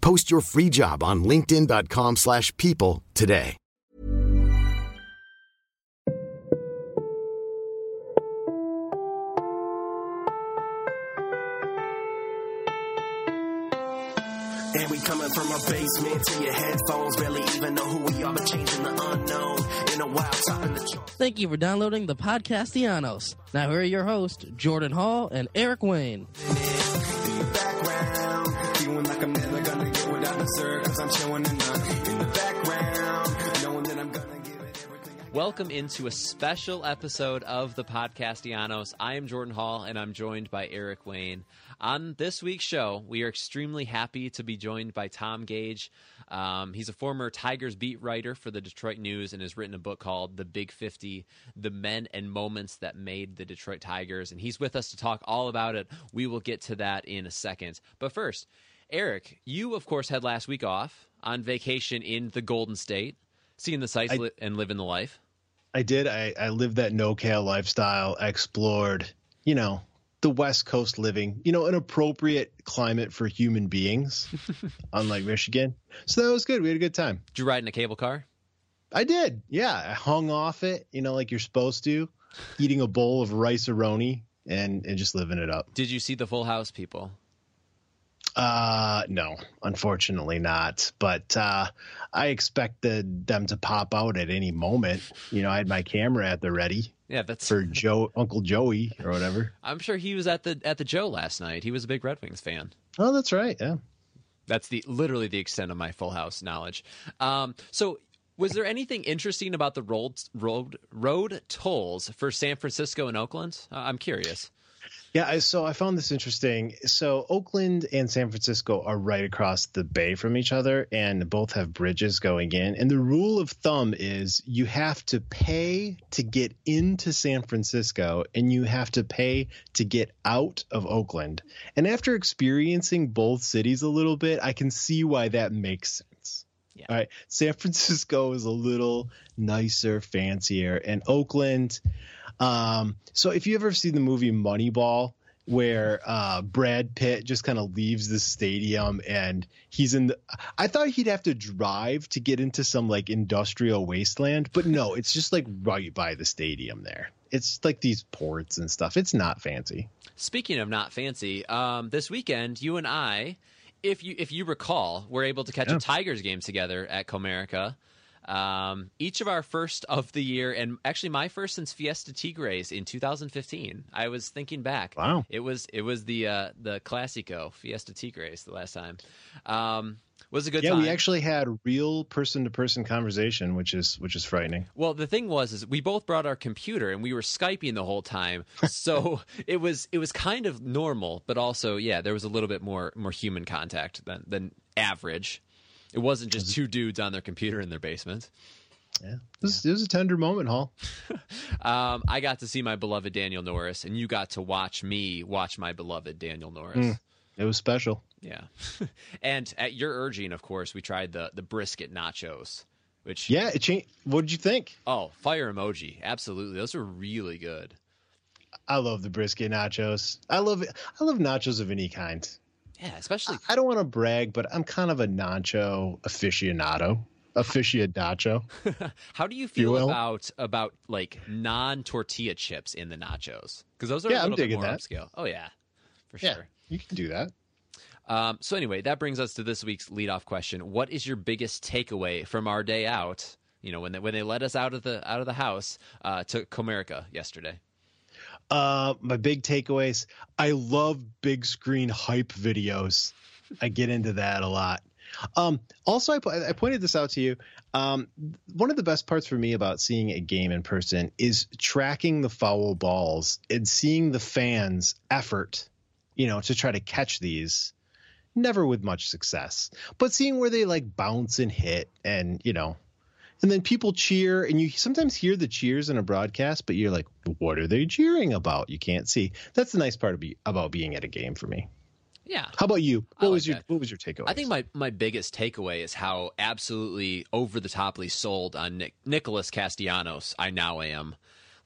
Post your free job on linkedin.com/people slash people today. And we coming from our basement to your headphones. Barely even know who we are, but changing the unknown. In a while, topping the charts. Thank you for downloading the Podcastellanos. Now here are your hosts, Jordan Hall and Eric Wayne. Deserve. Cause I'm in the, background, knowing that I'm gonna give it everything Welcome into a special episode of the Podcastellanos. I am Jordan Hall and I'm joined by Eric Wayne. On this week's show, we are extremely happy to be joined by Tom Gage. Um, he's a former Tigers beat writer for the Detroit News and has written a book called The Big 50 The Men and Moments That Made the Detroit Tigers. And he's with us to talk all about it. We will get to that in a second. But first, Eric, you, of course, had last week off on vacation in the Golden State, seeing the sights I- li- and living the life. I did. I, I lived that NorCal lifestyle, explored, you know, the West Coast living, you know, an appropriate climate for human beings, unlike Michigan. So that was good. We had a good time. Did you ride in a cable car? I did. Yeah. I hung off it, you know, like you're supposed to, eating a bowl of Rice-A-Roni and, and just living it up. Did you see the Full House people? Uh, no, unfortunately not. But uh, I expected them to pop out at any moment. You know, I had my camera at the ready Yeah, that's. for Joe, Uncle Joey or whatever. I'm sure he was at the at the Joe last night. He was a big Red Wings fan. Oh, that's right. Yeah. That's the literally the extent of my Full House knowledge. Um, so, was there anything interesting about the road road road tolls for San Francisco and Oakland? Uh, I'm curious. Yeah, so I found this interesting. So Oakland and San Francisco are right across the bay from each other, and both have bridges going in. And the rule of thumb is you have to pay to get into San Francisco, and you have to pay to get out of Oakland. And after experiencing both cities a little bit, I can see why that makes sense. Yeah. All right, San Francisco is a little nicer, fancier, and Oakland. Um, so if you ever see the movie Moneyball, where uh, Brad Pitt just kind of leaves the stadium and he's in the, I thought he'd have to drive to get into some like industrial wasteland, but no, it's just like right by the stadium there. It's like these ports and stuff. It's not fancy. Speaking of not fancy, um, this weekend you and I, if you if you recall, were able to catch Yeah. a Tigers game together at Comerica. Um, each of our first of the year, and actually my first since Fiesta Tigres in 2015. I was thinking back. Wow. It was it was the uh, the Classico Fiesta Tigres the last time. Um, was a good time. yeah, time. we actually had real person to person conversation, which is which is frightening. Well, the thing was, is we both brought our computer and we were skyping the whole time, so it was it was kind of normal, but also, yeah, there was a little bit more more human contact than than average. It wasn't just two dudes on their computer in their basement. Yeah, it was, it was a tender moment, Hall. Um, I got to see my beloved Daniel Norris, and you got to watch me watch my beloved Daniel Norris. It was special. Yeah, and at your urging, of course, we tried the the brisket nachos, which Yeah, it changed. What did you think? oh, fire emoji, absolutely, those are really good. I love the brisket nachos. I love it. I love nachos of any kind. Yeah, especially I don't want to brag, but I'm kind of a nacho aficionado. Aficionado. How do you feel will. about about like non tortilla chips in the nachos? Because those are Yeah, a I'm little bit more that. upscale. Oh yeah, for Yeah, sure. you can do that. Um, so anyway, that brings us to this week's leadoff question: What is your biggest takeaway from our day out You know, when they when they let us out of the out of the house uh, to Comerica yesterday. Uh, my big takeaways. I love big screen hype videos. I get into that a lot. Um, also, I, I pointed this out to you. Um, one of the best parts for me about seeing a game in person is tracking the foul balls and seeing the fans' effort, you know, to try to catch these. Never with much success, but seeing where they like bounce and hit, and you know, and then people cheer, and you sometimes hear the cheers in a broadcast, but you're like, what are they cheering about? You can't see. That's the nice part of be, about being at a game for me. Yeah. How about you? What like was your that. What was your takeaway? I think my, my biggest takeaway is how absolutely over the toply sold on Nick, Nicholas Castellanos I now am.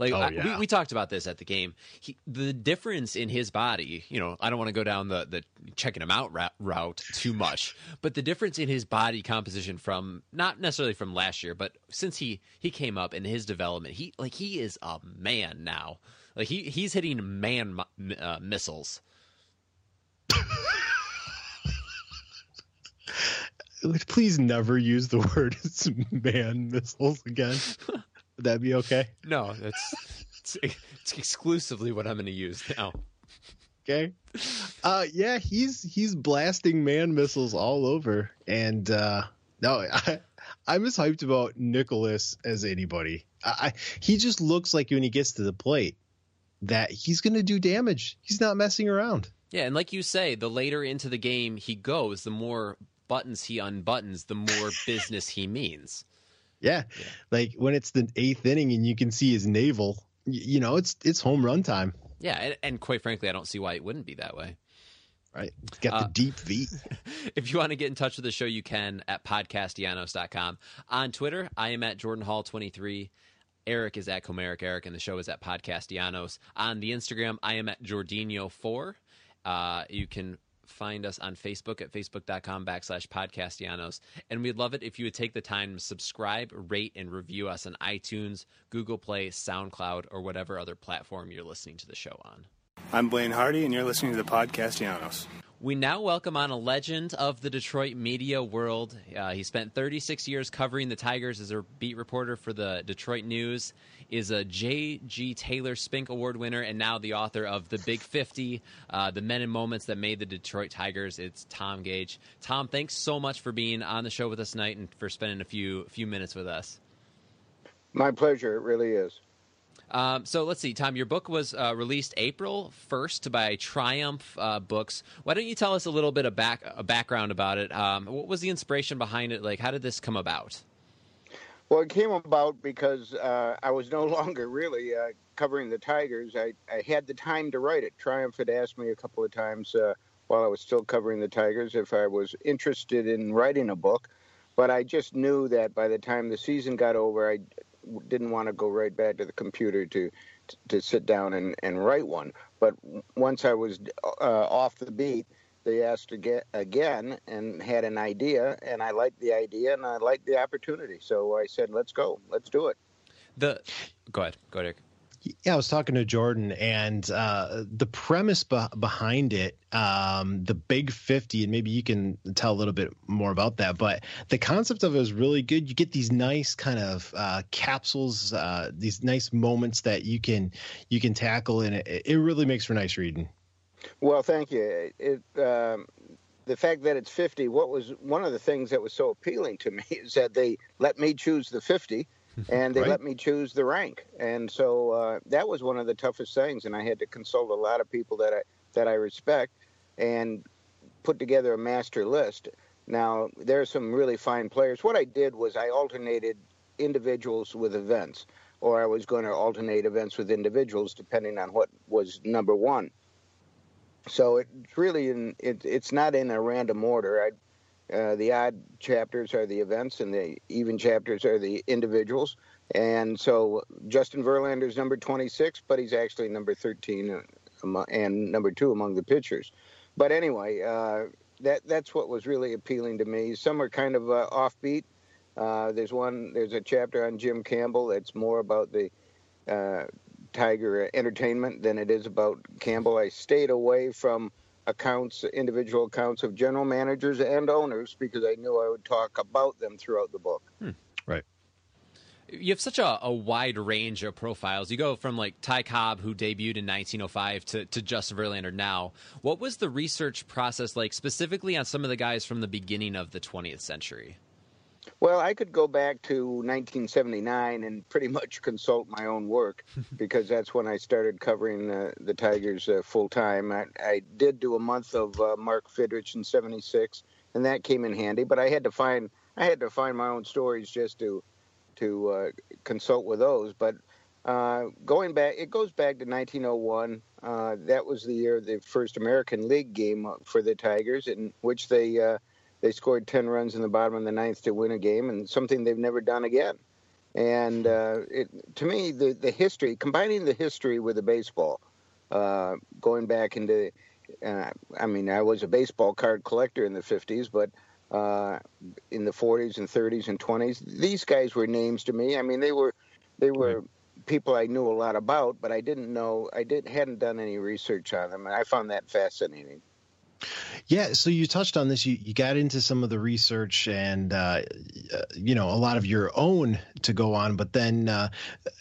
Like Oh, I- yeah. we, we talked about this at the game. He, the difference in his body, you know, I don't want to go down the, the checking him out ra- route too much, but the difference in his body composition from not necessarily from last year, but since he he came up in his development, he like he is a man now. Like he he's hitting man uh, missiles. Please never use the word man missiles again. Would that be okay? No, that's it's, it's exclusively what I'm going to use now. Okay. Uh, yeah, he's he's blasting man missiles all over, and uh, no, I, I'm as hyped about Nicholas as anybody. I, I he just looks like when he gets to the plate that he's going to do damage. He's not messing around. Yeah, and like you say, the later into the game he goes, the more buttons he unbuttons, the more business he means. Yeah. like when it's the eighth inning and you can see his navel, you know, it's it's home run time. Yeah, and, and quite frankly, I don't see why it wouldn't be that way. Right, got Uh, the deep V. If you want to get in touch with the show, you can at podcastellanos.com. On Twitter, I am at Jordan Hall 23. Eric is at Comerica Eric, and the show is at Podcastellanos. On the Instagram, I am at Jordinho4. Uh, you can find us on Facebook at facebook.com backslash podcastellanos. And we'd love it if you would take the time to subscribe, rate, and review us on iTunes, Google Play, SoundCloud, or whatever other platform you're listening to the show on. I'm Blaine Hardy, and you're listening to the Podcastellanos. We now welcome on a legend of the Detroit media world. Uh, he spent 36 years covering the Tigers as a beat reporter for the Detroit News, is a J.G. Taylor Spink Award winner, and now the author of The Big 50, uh, The Men and Moments That Made the Detroit Tigers. It's Tom Gage. Tom, thanks so much for being on the show with us tonight and for spending a few few minutes with us. My pleasure. It really is. Um, so let's see, Tom. Your book was uh, released April first by Triumph uh, Books. Why don't you tell us a little bit of back a background about it? Um, what was the inspiration behind it? Like, how did this come about? Well, it came about because uh, I was no longer really uh, covering the Tigers. I, I had the time to write it. Triumph had asked me a couple of times uh, while I was still covering the Tigers if I was interested in writing a book, but I just knew that by the time the season got over, I didn't want to go right back to the computer to to sit down and, and write one. But once I was uh, off the beat, they asked again, again and had an idea, and I liked the idea and I liked the opportunity. So I said, "Let's go, let's do it." The go ahead, go ahead. Eric. Yeah, I was talking to Jordan, and uh, the premise be- behind it, um, the Big 50, and maybe you can tell a little bit more about that, but the concept of it is really good. You get these nice kind of uh, capsules, uh, these nice moments that you can you can tackle, and it, it really makes for nice reading. Well, thank you. It, um, the fact that it's 50, what was one of the things that was so appealing to me is that they let me choose the 50 and they Right. let me choose the rank. And so uh, that was one of the toughest things. And I had to consult a lot of people that I, that I respect and put together a master list. Now, there are some really fine players. What I did was I alternated individuals with events, or I was going to alternate events with individuals depending on what was number one. So it's really in it, it's not in a random order. I, uh, the odd chapters are the events, and the even chapters are the individuals. And so Justin Verlander is number 26, but he's actually number 13 uh, and number two among the pitchers. But anyway, uh, that that's what was really appealing to me. Some are kind of uh, offbeat. Uh, there's one. There's a chapter on Jim Campbell that's more about the uh, Tiger entertainment than it is about Campbell. I stayed away from accounts, individual accounts of general managers and owners because I knew I would talk about them throughout the book. Hmm, right. You have such a, a, wide range of profiles. You go from like Ty Cobb, who debuted in 1905, to, to Justin Verlander now. What was the research process like, specifically on some of the guys from the beginning of the 20th century? Well, I could go back to 1979 and pretty much consult my own work because that's when I started covering uh, the Tigers uh, full time. I, I, did do a month of uh, Mark Fidrych in '76, and that came in handy. But I had to find I had to find my own stories just to to uh, consult with those. But uh, going back, it goes back to 1901. Uh, that was the year the first American League game for the Tigers, in which they uh, they scored 10 runs in the bottom of the ninth to win a game, and something they've never done again. And uh, it, to me, the the history, combining the history with the baseball, uh, going back into, I mean, I was a baseball card collector in the 50s, but uh, in the 40s and 30s and 20s. These guys were names to me. I mean, they were they were right. people I knew a lot about, but I didn't know I did hadn't done any research on them, and I found that fascinating. Yeah, so you touched on this. You, you got into some of the research and uh, uh, you know a lot of your own to go on, but then uh,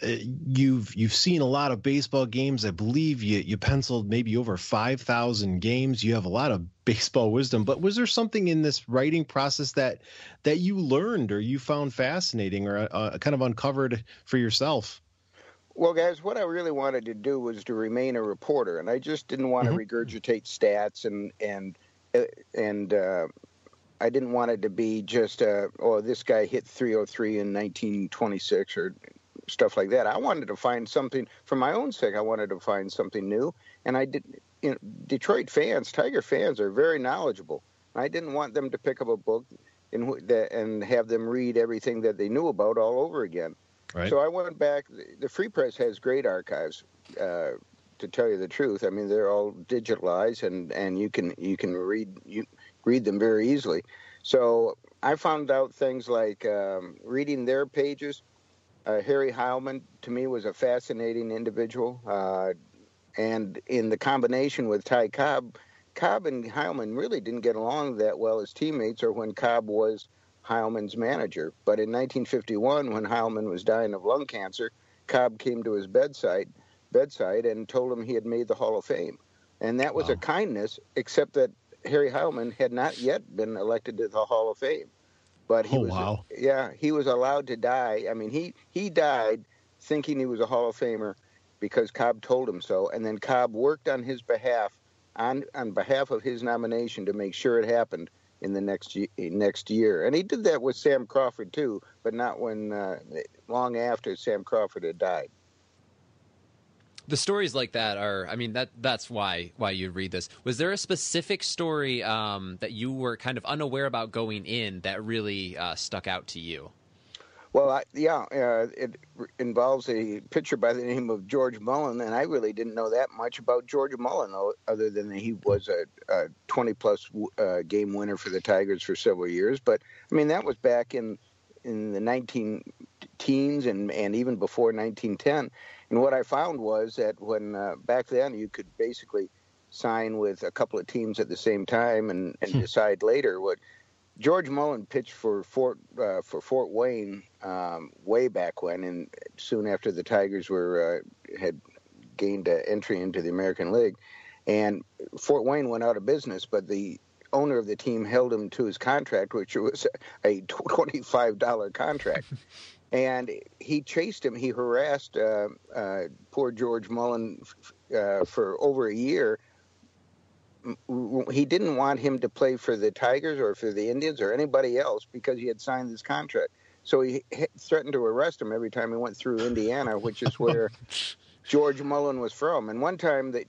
you've you've seen a lot of baseball games. I believe you you penciled maybe over five thousand games. You have a lot of baseball wisdom. But was there something in this writing process that that you learned or you found fascinating or uh, kind of uncovered for yourself? Well, guys, what I really wanted to do was to remain a reporter, and I just didn't want mm-hmm. to regurgitate stats and and uh, and uh, I didn't want it to be just uh, oh this guy hit 303 in 1926 or stuff like that. I wanted to find something for my own sake. I wanted to find something new, and I did. You know, Detroit fans, Tiger fans, are very knowledgeable. I didn't want them to pick up a book and and have them read everything that they knew about all over again. Right. So I went back. The Free Press has great archives. Uh, to tell you the truth, I mean they're all digitalized and, and you can you can read you read them very easily. So I found out things like um, reading their pages. Uh, Harry Heilmann to me was a fascinating individual, uh, and in the combination with Ty Cobb, Cobb and Heilmann really didn't get along that well as teammates, or when Cobb was Heilmann's manager. But in 1951, when Heilmann was dying of lung cancer, Cobb came to his bedside, bedside and told him he had made the Hall of Fame. And that was wow. a kindness, except that Harry Heilmann had not yet been elected to the Hall of Fame. But he oh, was, wow. yeah, he was allowed to die. I mean, he he died thinking he was a Hall of Famer because Cobb told him so, and then Cobb worked on his behalf, on on behalf of his nomination, to make sure it happened in the next next year. And he did that with Sam Crawford too, but not when uh, long after Sam Crawford had died. The stories like that are, I mean, that that's why why you read this. Was there a specific story um, that you were kind of unaware about going in that really uh, stuck out to you? Well, I, yeah, uh, it involves a pitcher by the name of George Mullin, and I really didn't know that much about George Mullin, other than he was a, a 20 plus uh, game winner for the Tigers for several years. But I mean, that was back in in the 19 teens and and even before 1910. And what I found was that when uh, back then you could basically sign with a couple of teams at the same time and, and hmm. decide later what George Mullin pitched for Fort uh, for Fort Wayne um, way back when, and soon after the Tigers were uh, had gained uh, entry into the American League, and Fort Wayne went out of business, but the owner of the team held him to his contract, which was a twenty-five dollar contract. and he chased him. He harassed uh, uh, poor George Mullin uh, for over a year he didn't want him to play for the Tigers or for the Indians or anybody else because he had signed this contract. So he threatened to arrest him every time he went through Indiana, which is where George Mullin was from. And one time that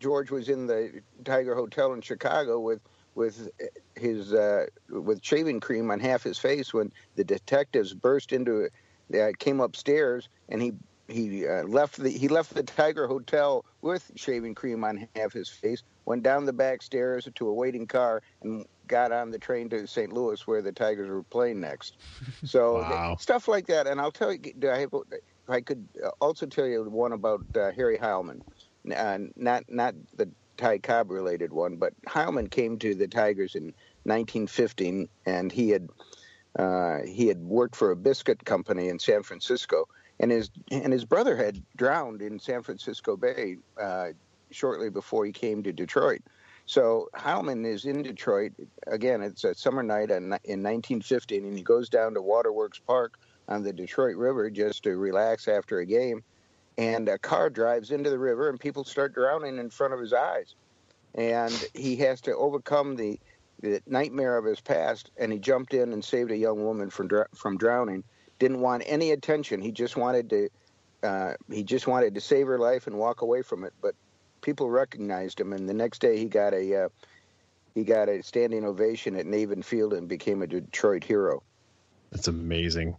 George was in the Tiger Hotel in Chicago with with his uh, with shaving cream on half his face when the detectives burst into uh, came upstairs and he he uh, left the he left the Tiger Hotel with shaving cream on half his face, went down the back stairs to a waiting car, and got on the train to St. Louis where the Tigers were playing next. So wow. stuff like that. And I'll tell you, I, have, I could also tell you one about uh, Harry Heilmann, uh, not not the Ty Cobb related one, but Heilmann came to the Tigers in 1915, and he had Uh, he had worked for a biscuit company in San Francisco, and his and his brother had drowned in San Francisco Bay uh, shortly before he came to Detroit. So Heilmann is in Detroit again. It's a summer night in, in 1950, and he goes down to Waterworks Park on the Detroit River just to relax after a game. And a car drives into the river, and people start drowning in front of his eyes. And he has to overcome the, the nightmare of his past, and he jumped in and saved a young woman from from drowning. Didn't want any attention. He just wanted to uh, he just wanted to save her life and walk away from it. But people recognized him, and the next day he got a uh, he got a standing ovation at Navin Field and became a Detroit hero. That's amazing.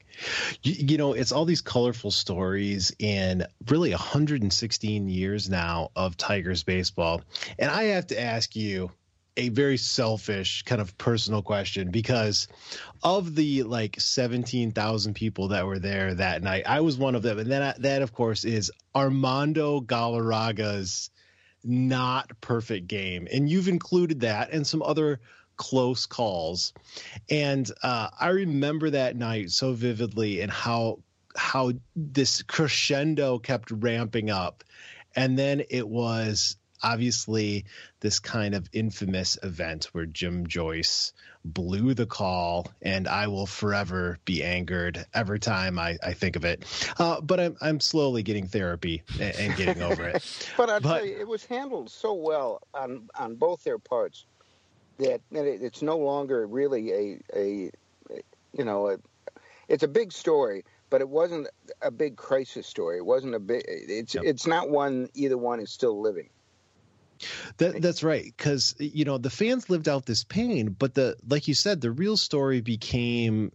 You, you, know, it's all these colorful stories in really 116 years now of Tigers baseball. And I have to ask you a very selfish kind of personal question because of the like 17,000 people that were there that night, I was one of them. And then I, that, of course, is Armando Galarraga's not perfect game. And you've included that and some other close calls. And uh, I remember that night so vividly and how how this crescendo kept ramping up. And then it was obviously this kind of infamous event where Jim Joyce blew the call, and I will forever be angered every time I, I think of it. Uh, but I'm I'm slowly getting therapy and, and getting over it. but I tell you, it was handled so well on on both their parts that it's no longer really a a you know a, it's a big story but it wasn't a big crisis story it wasn't a big it's yep. it's not one either one is still living that that's right because you know the fans lived out this pain but the like you said the real story became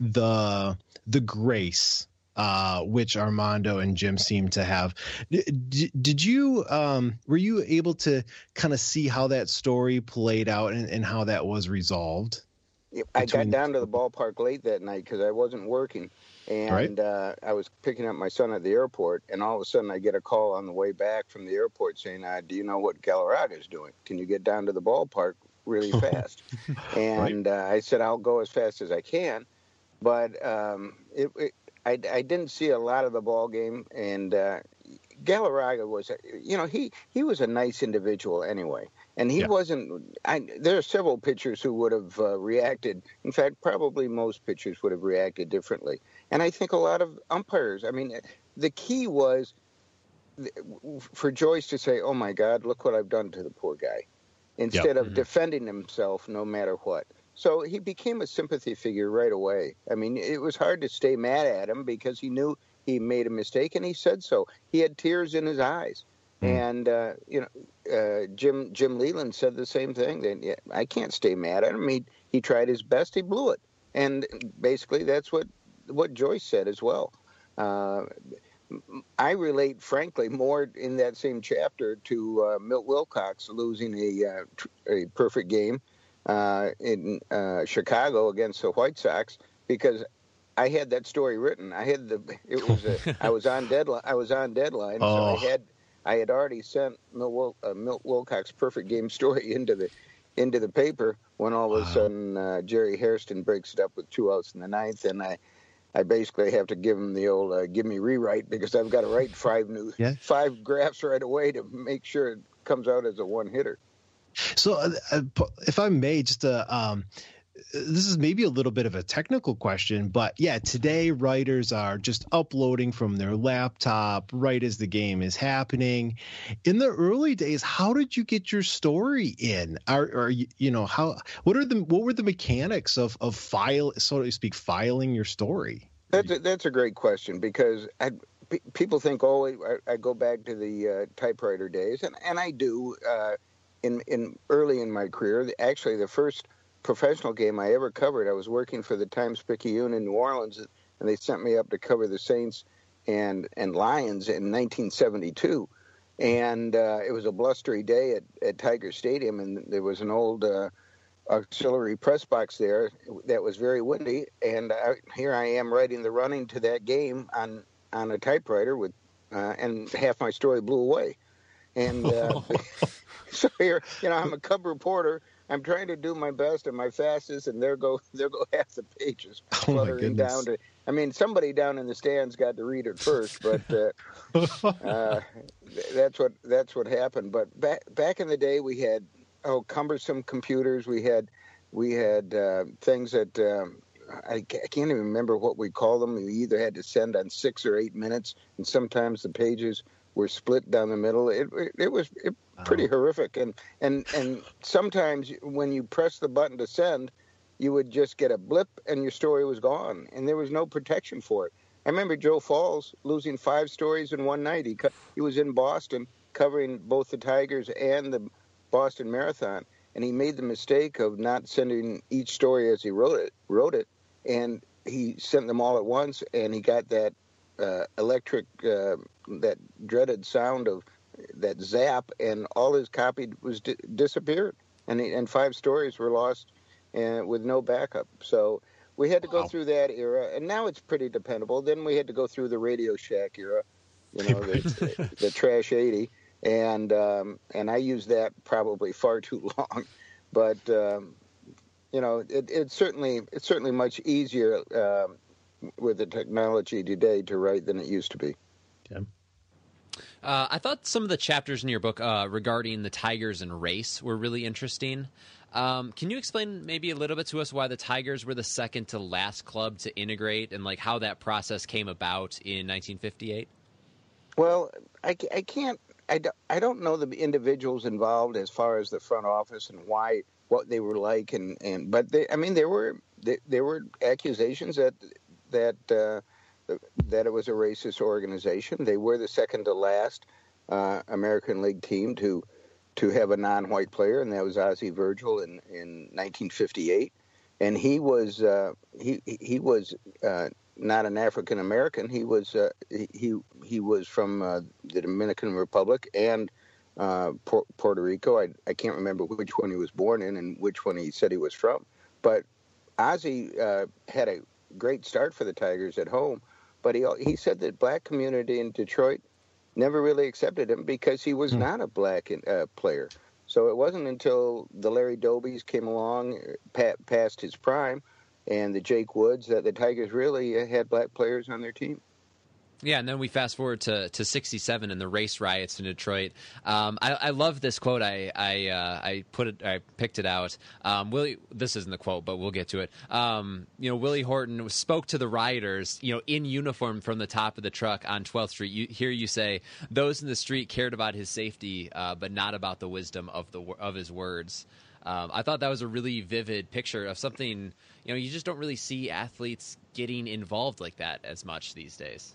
the the grace uh, which Armando and Jim seem to have. D- did you um, were you able to kind of see how that story played out and, and how that was resolved? I got down to the ballpark late that night because I wasn't working, and right. uh, I was picking up my son at the airport, and all of a sudden I get a call on the way back from the airport saying, uh, "Do you know what Galarraga is doing? Can you get down to the ballpark really fast?" and right. uh, I said, "I'll go as fast as I can," but um, it, it I, I didn't see a lot of the ball game, and uh, Galarraga was, you know, he he was a nice individual anyway, and he yeah. wasn't. I, there are several pitchers who would have uh, reacted. In fact, probably most pitchers would have reacted differently, and I think a lot of umpires. I mean, the key was for Joyce to say, "Oh my God, look what I've done to the poor guy," instead of mm-hmm. defending himself no matter what. So he became a sympathy figure right away. I mean, it was hard to stay mad at him because he knew he made a mistake and he said so. He had tears in his eyes. Mm. And uh, you know, uh, Jim Jim Leyland said the same thing. That I can't stay mad at him. He he tried his best. He blew it, and basically that's what what Joyce said as well. Uh, I relate, frankly, more in that same chapter to uh, Milt Wilcox losing a uh, a perfect game uh, in uh, Chicago against the White Sox because I had that story written. I had the it was a, I was on deadline. I was on deadline, oh. so I oh. had I had already sent Milt, uh, Milt Wilcox perfect game story into the into the paper when all of a sudden uh, Jerry Hairston breaks it up with two outs in the ninth, and I. I basically have to give them the old uh, "give me rewrite" because I've got to write five new yeah. five graphs right away to make sure it comes out as a one hitter. So, uh, uh if I may, just uh, um, this is maybe a little bit of a technical question, but yeah, today writers are just uploading from their laptop right as the game is happening. In the early days, how did you get your story in? Are, are you, you know how? What are the what were the mechanics of of file, so to speak, filing your story? That's a, that's a great question because I, p- people think, oh, I, I, go back to the uh, typewriter days, and and I do. Uh, in in early in my career, actually the first professional game I ever covered, I was working for the Times Picayune in New Orleans, and they sent me up to cover the Saints and and Lions in 1972. And uh, it was a blustery day at, at Tiger Stadium, and there was an old uh, auxiliary press box there that was very windy. And I, here I am writing the running to that game on on a typewriter with, uh, and half my story blew away. And uh, so here, you know, I'm a cub reporter I'm trying to do my best and my fastest, and there go there go half the pages Oh, fluttering down to. I mean, somebody down in the stands got to read it first, but uh, uh, that's what that's what happened. But back back in the day, we had oh cumbersome computers. We had we had uh, things that um, I, I can't even remember what we call them. We either had to send on six or eight minutes, and sometimes the pages were split down the middle. It it, it was it, pretty horrific, and and and sometimes when you press the button to send, you would just get a blip and your story was gone, and there was no protection for it. I remember Joe Falls losing five stories in one night. He co- he was in Boston covering both the Tigers and the Boston Marathon, and he made the mistake of not sending each story as he wrote it. Wrote it, and he sent them all at once, and he got that uh, electric, uh, that dreaded sound of that zap, and all his copy was di- disappeared, and he, and five stories were lost, and with no backup. So we had to go Wow. through that era, and now it's pretty dependable. Then we had to go through the Radio Shack era, you know, the, the Trash eighty, and um, and I used that probably far too long, but um, you know, it, it's certainly it's certainly much easier um, with the technology today to write than it used to be. Uh, I thought some of the chapters in your book uh, regarding the Tigers and race were really interesting. Um, can you explain maybe a little bit to us why the Tigers were the second to last club to integrate and like how that process came about in 1958? Well, I, I can't. I, do- I don't know the individuals involved as far as the front office and why what they were like and, and but they I mean there were there, there were accusations that that uh, that it was a racist organization. They were the second to last uh, American League team to to have a non-white player, and that was Ozzie Virgil in in 1958. And he was uh, he he was uh, not an African American. He was uh, he he was from uh, the Dominican Republic and Puerto Rico. I I can't remember which one he was born in and which one he said he was from. But Ozzie uh, had a great start for the Tigers at home, but he he said that black community in Detroit never really accepted him because he was not a black uh, player. So it wasn't until the Larry Dobies came along, pa- past his prime, and the Jake Woods that the Tigers really uh, had black players on their team. Yeah, and then we fast forward to, to '67 and the race riots in Detroit. Um, I, I love this quote. I I, uh, I put it. I picked it out. Um, Willie, this isn't the quote, but we'll get to it. Um, you know, Willie Horton spoke to the rioters. You know, in uniform from the top of the truck on 12th Street. You hear you say those in the street cared about his safety, uh, but not about the wisdom of the of his words. Um, I thought that was a really vivid picture of something. You know, you just don't really see athletes getting involved like that as much these days.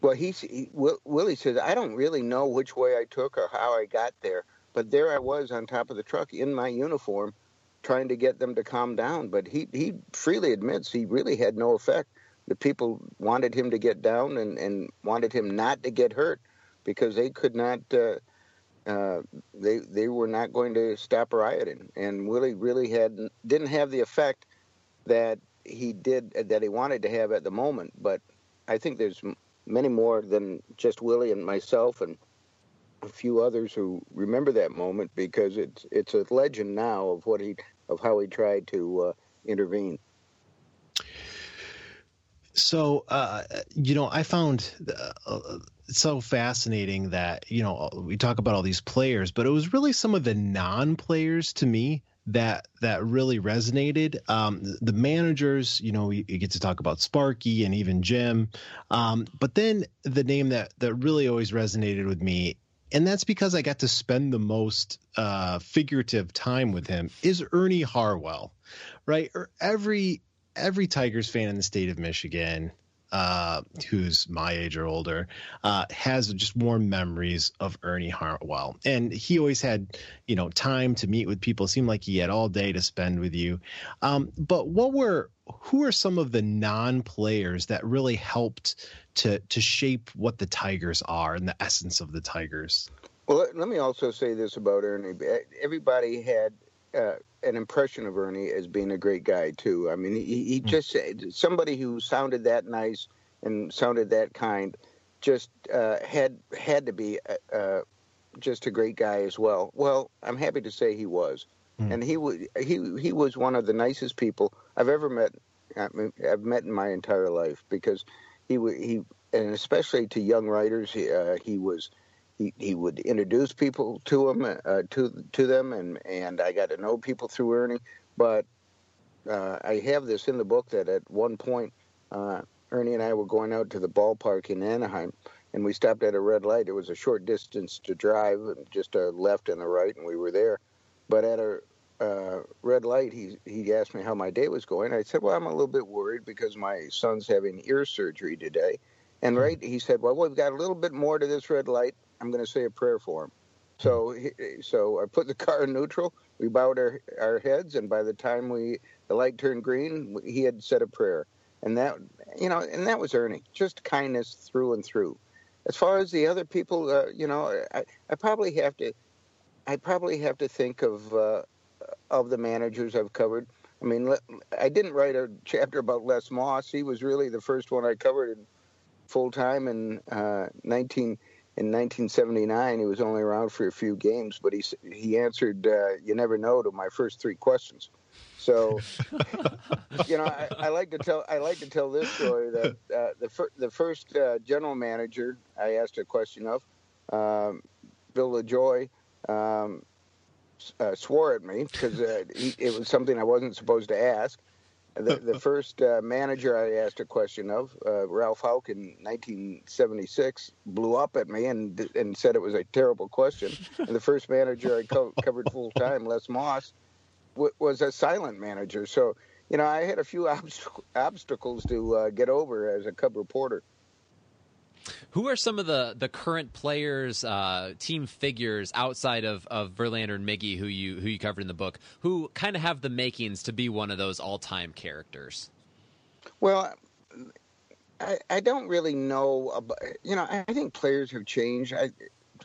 Well, he, he Will- Willie says, I don't really know which way I took or how I got there, but there I was on top of the truck in my uniform, trying to get them to calm down. But he he freely admits he really had no effect. The people wanted him to get down and, and wanted him not to get hurt because they could not. Uh, uh, they they were not going to stop rioting, and Willie really had didn't have the effect that he did that he wanted to have at the moment. But I think there's many more than just Willie and myself and a few others who remember that moment because it's it's a legend now of what he of how he tried to uh, intervene. So, uh, you know, I found uh, so fascinating that, you know, we talk about all these players, but it was really some of the non players to me that that really resonated. Um, the managers, you know, you get to talk about Sparky and even Jim, um, but then the name that that really always resonated with me, and that's because I got to spend the most uh, figurative time with him, is Ernie Harwell, right? Or every every Tigers fan in the state of Michigan uh, who's my age or older, uh, has just warm memories of Ernie Harwell. And he always had, you know, time to meet with people. It seemed like he had all day to spend with you. Um, but what were, who are some of the non-players that really helped to to shape what the Tigers are and the essence of the Tigers? Well, let- let me also say this about Ernie. Everybody had uh, an impression of Ernie as being a great guy too. I mean, he, he just somebody who sounded that nice and sounded that kind, just uh, had had to be uh, uh, just a great guy as well. Well, I'm happy to say he was. and he was he he was one of the nicest people I've ever met. I mean, I've met in my entire life because he he and especially to young writers, he, uh, he was he, he would introduce people to him uh, to to them, and and I got to know people through Ernie. But uh, I have this in the book that at one point uh, Ernie and I were going out to the ballpark in Anaheim, and we stopped at a red light. It was a short distance to drive, just a left and a right, and we were there. But at a uh, red light, he he asked me how my day was going. I said, "Well, I'm a little bit worried because my son's having ear surgery today." And right, he said, "Well, we've got a little bit more to this red light. I'm going to say a prayer for him." So, so I put the car in neutral. We bowed our, our heads, and by the time we the light turned green, he had said a prayer, and that you know, and that was Ernie, just kindness through and through. As far as the other people, uh, you know, I, I probably have to, I probably have to think of uh, of the managers I've covered. I mean, I didn't write a chapter about Les Moss. He was really the first one I covered in full time in uh, 19 in 1979. He was only around for a few games, but he he answered uh, "You never know" to my first three questions. So, you know, I, I like to tell I like to tell this story that uh, the fir- the first uh, general manager I asked a question of, um, Bill Lajoie, um, uh, swore at me because uh, it was something I wasn't supposed to ask. The, the first uh, manager I asked a question of, uh, Ralph Houk in 1976, blew up at me and and said it was a terrible question. And the first manager I co- covered full time, Les Moss, w- was a silent manager. So you know, I had a few obst- obstacles to uh, get over as a Cub reporter. Who are some of the, the current players, uh, team figures outside of, of Verlander and Miggy who you who you covered in the book, who kind of have the makings to be one of those all time characters? Well, I, I don't really know. About, you know, I think players have changed. I,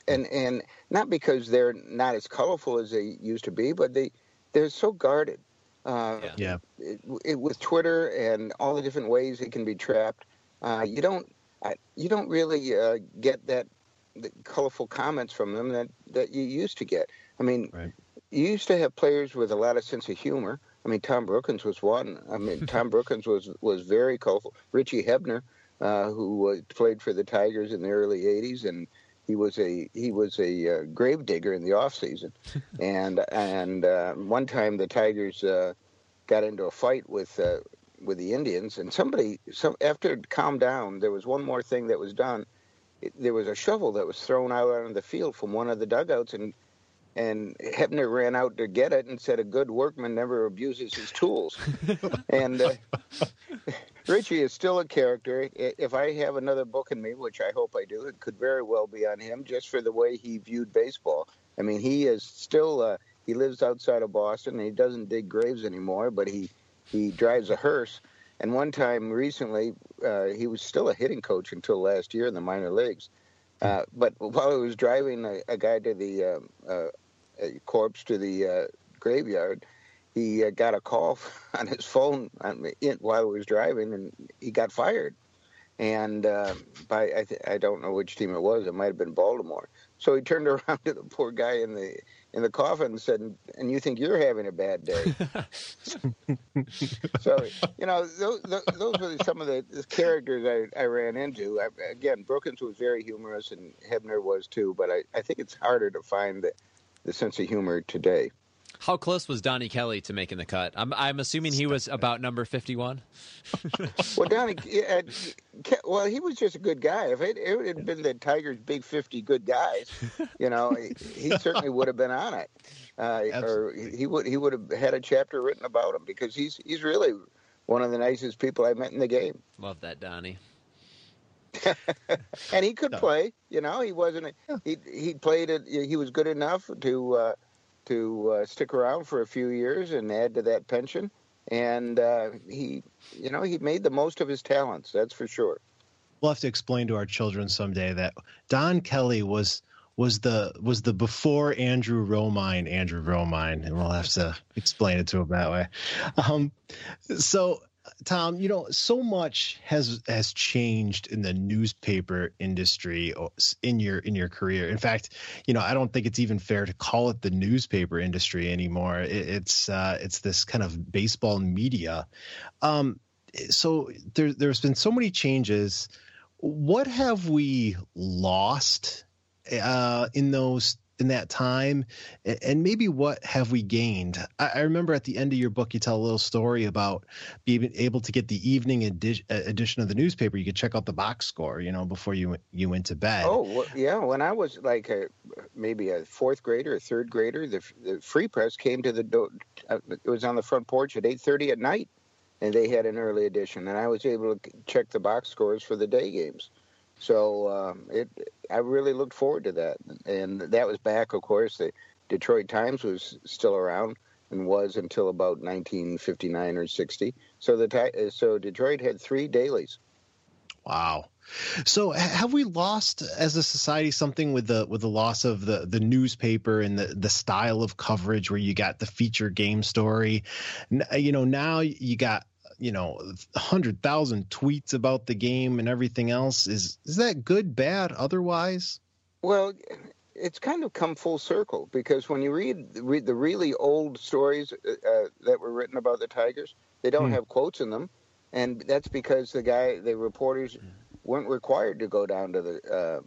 and and not because they're not as colorful as they used to be, but they they're so guarded. Uh, Yeah. it, it, with Twitter and all the different ways it can be trapped, uh, you don't I, you don't really uh, get that the colorful comments from them that that you used to get. I mean, Right. you used to have players with a lot of sense of humor. I mean, Tom Brookens was one. I mean, Tom Brookens was was very colorful. Richie Hebner, uh, who uh, played for the Tigers in the early '80s, and he was a he was a uh, grave digger in the off season. and and uh, one time the Tigers uh, got into a fight with uh, with the Indians, and somebody some after it calmed down, there was one more thing that was done. It, there was a shovel that was thrown out on the field from one of the dugouts, and and Hebner ran out to get it and said, "A good workman never abuses his tools." and uh, Richie is still a character. If I have another book in me, which I hope I do, it could very well be on him, just for the way he viewed baseball. I mean, he is still uh, he lives outside of Boston. And he doesn't dig graves anymore, but he he drives a hearse. And one time recently, uh, he was still a hitting coach until last year in the minor leagues. Uh, but while he was driving a, a guy to the um, uh, a corpse to the uh, graveyard, he uh, got a call on his phone on, in, while he was driving, and he got fired. And uh, by I, th- I don't know which team it was. It might have been Baltimore. So he turned around to the poor guy in the in the coffin and said, "And you think you're having a bad day?" so you know those, those were some of the, characters I, I ran into. I, again, Brookens was very humorous, and Hebner was too. But I, I think it's harder to find the, the sense of humor today. How close was Donnie Kelly to making the cut? I'm I'm assuming he was about number 51. Well, Donnie, uh, well, he was just a good guy. If it, it had been the Tigers' big fifty good guys, you know, he, he certainly would have been on it, uh, or he would he would have had a chapter written about him because he's he's really one of the nicest people I met in the game, Love that Donnie. and he could play. You know, he wasn't a, he he played it. He was good enough to uh, to uh, stick around for a few years and add to that pension. And uh, he, you know, he made the most of his talents. That's for sure. We'll have to explain to our children someday that Don Kelly was was the was the before Andrew Romine Andrew Romine, and we'll have to explain it to him that way. Um, so Tom, you know, so much has has changed in the newspaper industry in your in your career. In fact, you know, I don't think it's even fair to call it the newspaper industry anymore. It, it's uh, it's this kind of baseball media. Um, so there, there's been so many changes. What have we lost uh, in those in that time and maybe what have we gained? I remember at the end of your book you tell a little story about being able to get the evening edi- edition of the newspaper. You could check out the box score you know before you you went to bed. Oh yeah when i was like a, maybe a fourth grader a third grader the, the free press came to the door uh, it was on the front porch at 8.30 at night and they had an early edition and i was able to check the box scores for the day games so um, it, I really looked forward to that, and that was back, of course. The Detroit Times was still around and was until about 1959 or 60. So the so Detroit had three dailies. Wow. So have we lost as a society something with the with the loss of the the newspaper and the the style of coverage where you got the feature game story? You know, now you got you know, hundred thousand tweets about the game and everything else. Is is that good, bad, otherwise? Well, it's kind of come full circle because when you read read the really old stories uh, uh that were written about the Tigers, they don't hmm. have quotes in them, and that's because the guy, the reporters, weren't required to go down to the. Uh,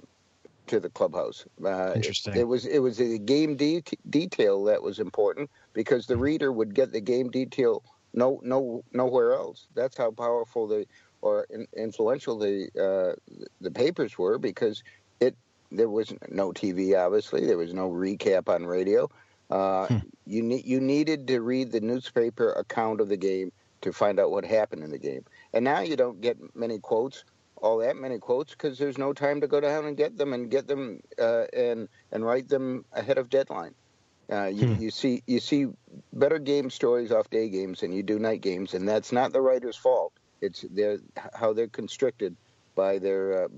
to the clubhouse. Uh, Interesting. It, it, was it was the game de- detail that was important because the reader would get the game detail no, no, nowhere else. That's how powerful the or in, influential the uh, the papers were because it there was no TV. Obviously, there was no recap on radio. Uh, hmm. You ne- you needed to read the newspaper account of the game to find out what happened in the game. And now you don't get many quotes, all that many quotes, because there's no time to go down and get them and get them uh, and and write them ahead of deadline. Uh, you, hmm. you, see you see better game stories off day games than you do night games, and that's not the writer's fault. It's their, how they're constricted by their uh,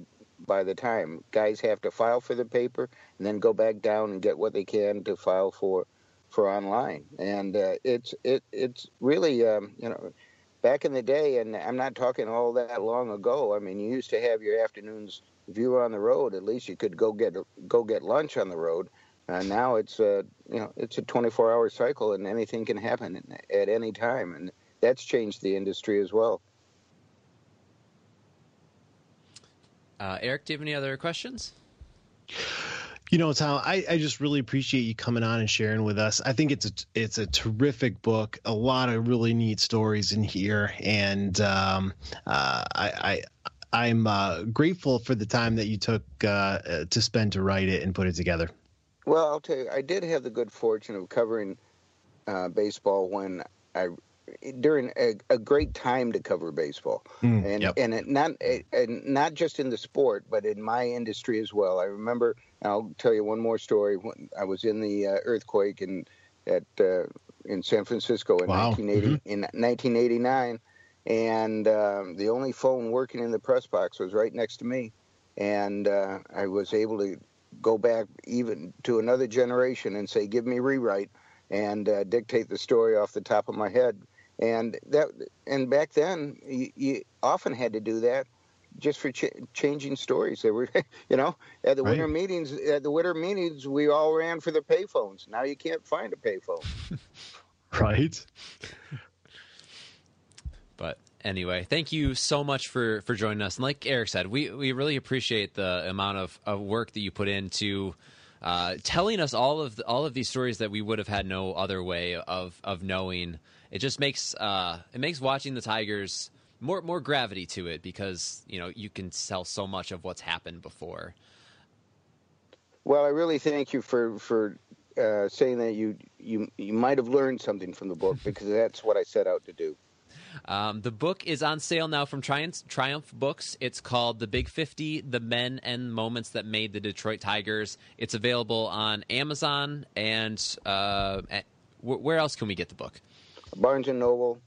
by the time. Guys have to file for the paper and then go back down and get what they can to file for for online, and uh, it's it it's really um, you know back in the day, and I'm not talking all that long ago. I mean, you used to have your afternoons if you were on the road. At least you could go get go get lunch on the road uh, now it's a you know it's a 24 hour cycle and anything can happen at any time, and that's changed the industry as well. Uh, Eric, do you have any other questions? You know, Tom, I, I just really appreciate you coming on and sharing with us. I think it's a it's a terrific book. A lot of really neat stories in here, and um, uh, I, I I'm uh, grateful for the time that you took uh, to spend to write it and put it together. Well, I'll tell you, I did have the good fortune of covering uh, baseball when I during a, a, great time to cover baseball, mm, and yep. and it not and not just in the sport, but in my industry as well. I remember. I'll tell you one more story. When I was in the uh, earthquake in at uh, in San Francisco in wow. 1980 mm-hmm. in 1989, and um, the only phone working in the press box was right next to me, and uh, I was able to go back even to another generation and say, "Give me rewrite," and uh, dictate the story off the top of my head. And that, and back then, you, you often had to do that just for ch- changing stories. They were, you know, at the right. winter meetings. At the winter meetings, we all ran for the payphones. Now you can't find a payphone. right. but anyway, thank you so much for for joining us. And like Eric said, we we really appreciate the amount of, of work that you put into uh, telling us all of the, all of these stories that we would have had no other way of of knowing. It just makes uh, it makes watching the Tigers more more gravity to it because you know you can tell so much of what's happened before. Well, I really thank you for for uh, saying that you you you might have learned something from the book because that's what I set out to do. Um, the book is on sale now from Triumph, Triumph Books. It's called The Big 50 The Men and Moments That Made the Detroit Tigers. It's available on Amazon and uh, where else can we get the book? Barnes and Noble,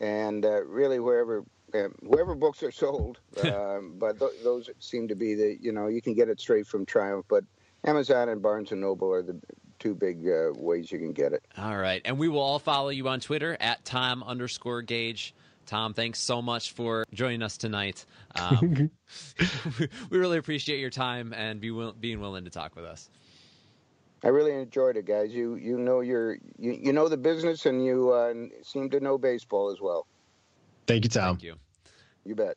and uh, really wherever uh, wherever books are sold. Um, but th- those seem to be the you know you can get it straight from Triumph, but Amazon and Barnes and Noble are the two big uh, ways you can get it. All right, and we will all follow you on Twitter at Tom underscore Gage. Tom, thanks so much for joining us tonight. Um, we really appreciate your time and be will- being willing to talk with us. I really enjoyed it, guys. You you know your you, you know the business, and you uh, seem to know baseball as well. Thank you, Tom. Thank you. You bet.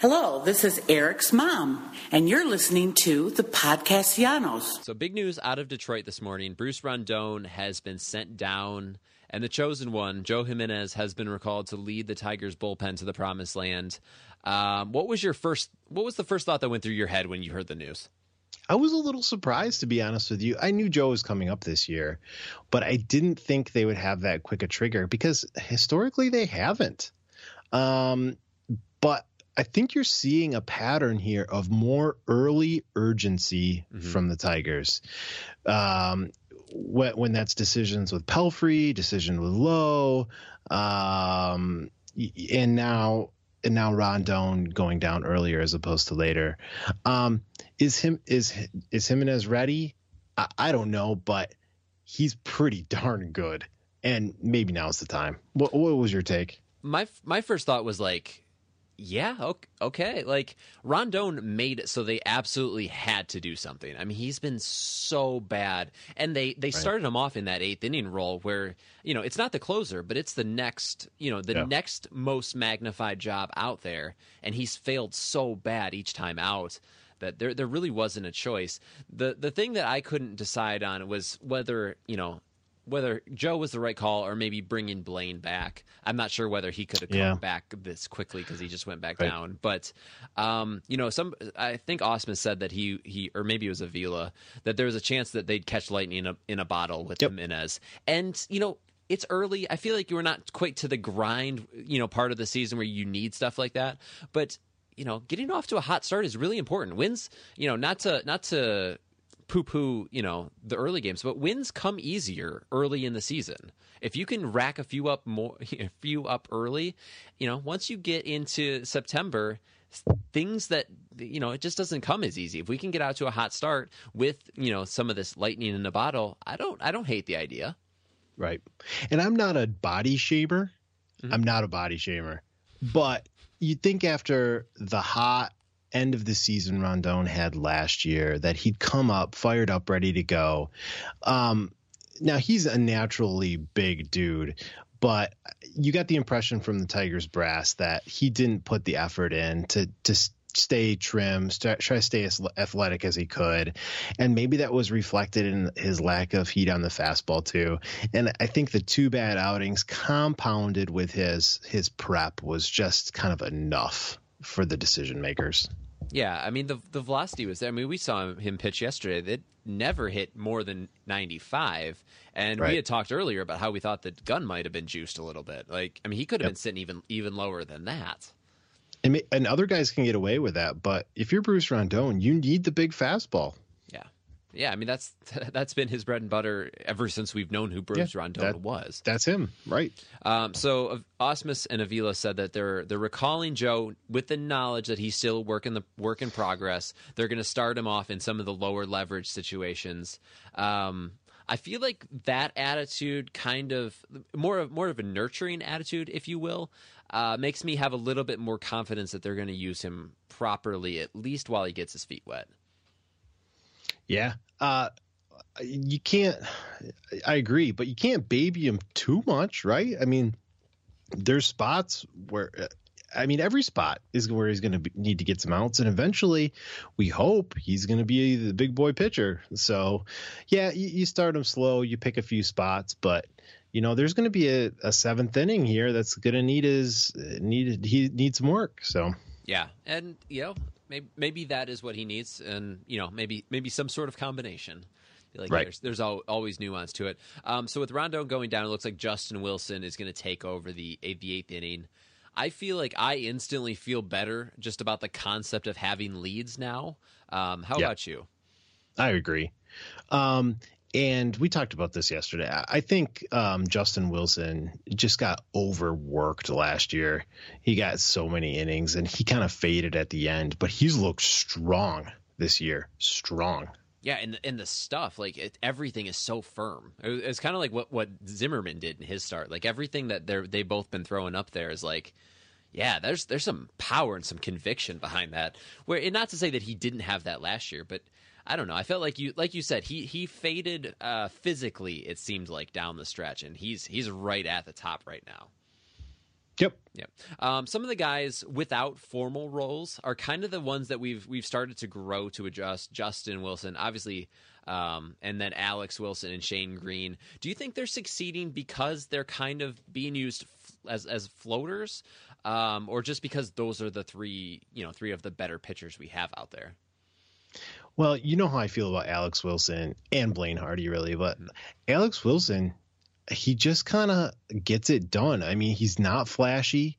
Hello, this is Eric's mom, and you're listening to the Podcastellanos. So, big news out of Detroit this morning. Bruce Rondon has been sent down, and the chosen one, Joe Jimenez, has been recalled to lead the Tigers bullpen to the promised land. Um, what was your first? What was the first thought that went through your head when you heard the news? I was a little surprised, to be honest with you. I knew Joe was coming up this year, but I didn't think they would have that quick a trigger because historically they haven't. Um, but I think you're seeing a pattern here of more early urgency Mm-hmm. from the Tigers. Um, when, when that's decisions with Pelfrey, decision with Lowe, um, and now and now Rondon going down earlier as opposed to later. Um, is him is is Jimenez ready? I, I don't know, but he's pretty darn good, and maybe now's the time. What, what was your take? my my first thought was like, yeah, ok- okay. Like Rondon made it so they absolutely had to do something. I mean, he's been so bad, and they they started him off in that eighth inning role where you know it's not the closer, but it's the next you know the Yeah. next most magnified job out there, and he's failed so bad each time out that there there really wasn't a choice. The the thing that I couldn't decide on was whether you know whether Joe was the right call or maybe bringing Blaine back. I'm not sure whether he could have come Yeah. back this quickly because he just went back Right. down. But um, you know, some I think Ausmus said that he he or maybe it was Avila that there was a chance that they'd catch lightning in a in a bottle with Yep. Jimenez. And you know. It's early. I feel like you were not quite to the grind, you know, part of the season where you need stuff like that. But you know, getting off to a hot start is really important. Wins, you know, not to not to poo poo, you know, the early games, but wins come easier early in the season. If you can rack a few up more, a few up early, you know, once you get into September, things that you know it just doesn't come as easy. If we can get out to a hot start with you know some of this lightning in a bottle, I don't I don't hate the idea. Right. And I'm not a body shamer. Mm-hmm. I'm not a body shamer. But you'd think after the hot end of the season Rondon had last year that he'd come up, fired up, ready to go. Um, now he's a naturally big dude, but you got the impression from the Tigers brass that he didn't put the effort in to to stay trim, try to stay as athletic as he could, and maybe that was reflected in his lack of heat on the fastball too. And I think the two bad outings compounded with his his prep was just kind of enough for the decision makers. Yeah, I mean the the velocity was there. I mean we saw him, him pitch yesterday. That never hit more than 95, and we had talked earlier about how we thought the gun might have been juiced a little bit. Like I mean he could have Yep. been sitting even even lower than that. And, and other guys can get away with that, but if you're Bruce Rondon, you need the big fastball. Yeah. I mean that's that's been his bread and butter ever since we've known who Bruce Yeah, Rondon that- was. That's him, right? Um, so Ausmus and Avila said that they're they're recalling Joe with the knowledge that he's still work in the work in progress. They're going to start him off in some of the lower leverage situations. Um, I feel like that attitude, kind of more of more of a nurturing attitude, if you will, uh, makes me have a little bit more confidence that they're going to use him properly, at least while he gets his feet wet. Yeah. Uh, you can't. I agree, but you can't baby him too much, right? I mean, there's spots where. I mean, every spot is where he's going to need to get some outs, and eventually, we hope he's going to be the big boy pitcher. So, yeah, you, you start him slow, you pick a few spots, but you know, there's going to be a, a seventh inning here that's going to need his need he needs some work. So yeah, and you know, maybe maybe that is what he needs, and you know, maybe maybe some sort of combination. Like Right. there's there's al- always nuance to it. Um, so with Rondon going down, it looks like Justin Wilson is going to take over the the eighth inning. I feel like I instantly feel better just about the concept of having leads now. Um, how Yeah. about you? I agree. Um, and we talked about this yesterday. I think um, Justin Wilson just got overworked last year. He got so many innings and he kind of faded at the end, but he's looked strong this year. Strong. Yeah, and and the stuff like it, everything is so firm. It It's kind of like what what Zimmermann did in his start. Like everything that they're they've both been throwing up there is like, yeah, there's there's some power and some conviction behind that. Where and not to say that he didn't have that last year, but I don't know. I felt like you like you said he he faded uh, physically. It seemed like down the stretch, and he's he's right at the top right now. Yep. Yep. Um, some of the guys without formal roles are kind of the ones that we've we've started to grow to adjust. Justin Wilson, obviously, um, and then Alex Wilson and Shane Greene. Do you think they're succeeding because they're kind of being used f- as as floaters, um, or just because those are the three you know three of the better pitchers we have out there? Well, you know how I feel about Alex Wilson and Blaine Hardy, really, but Alex Wilson, he just kind of gets it done. I mean, he's not flashy,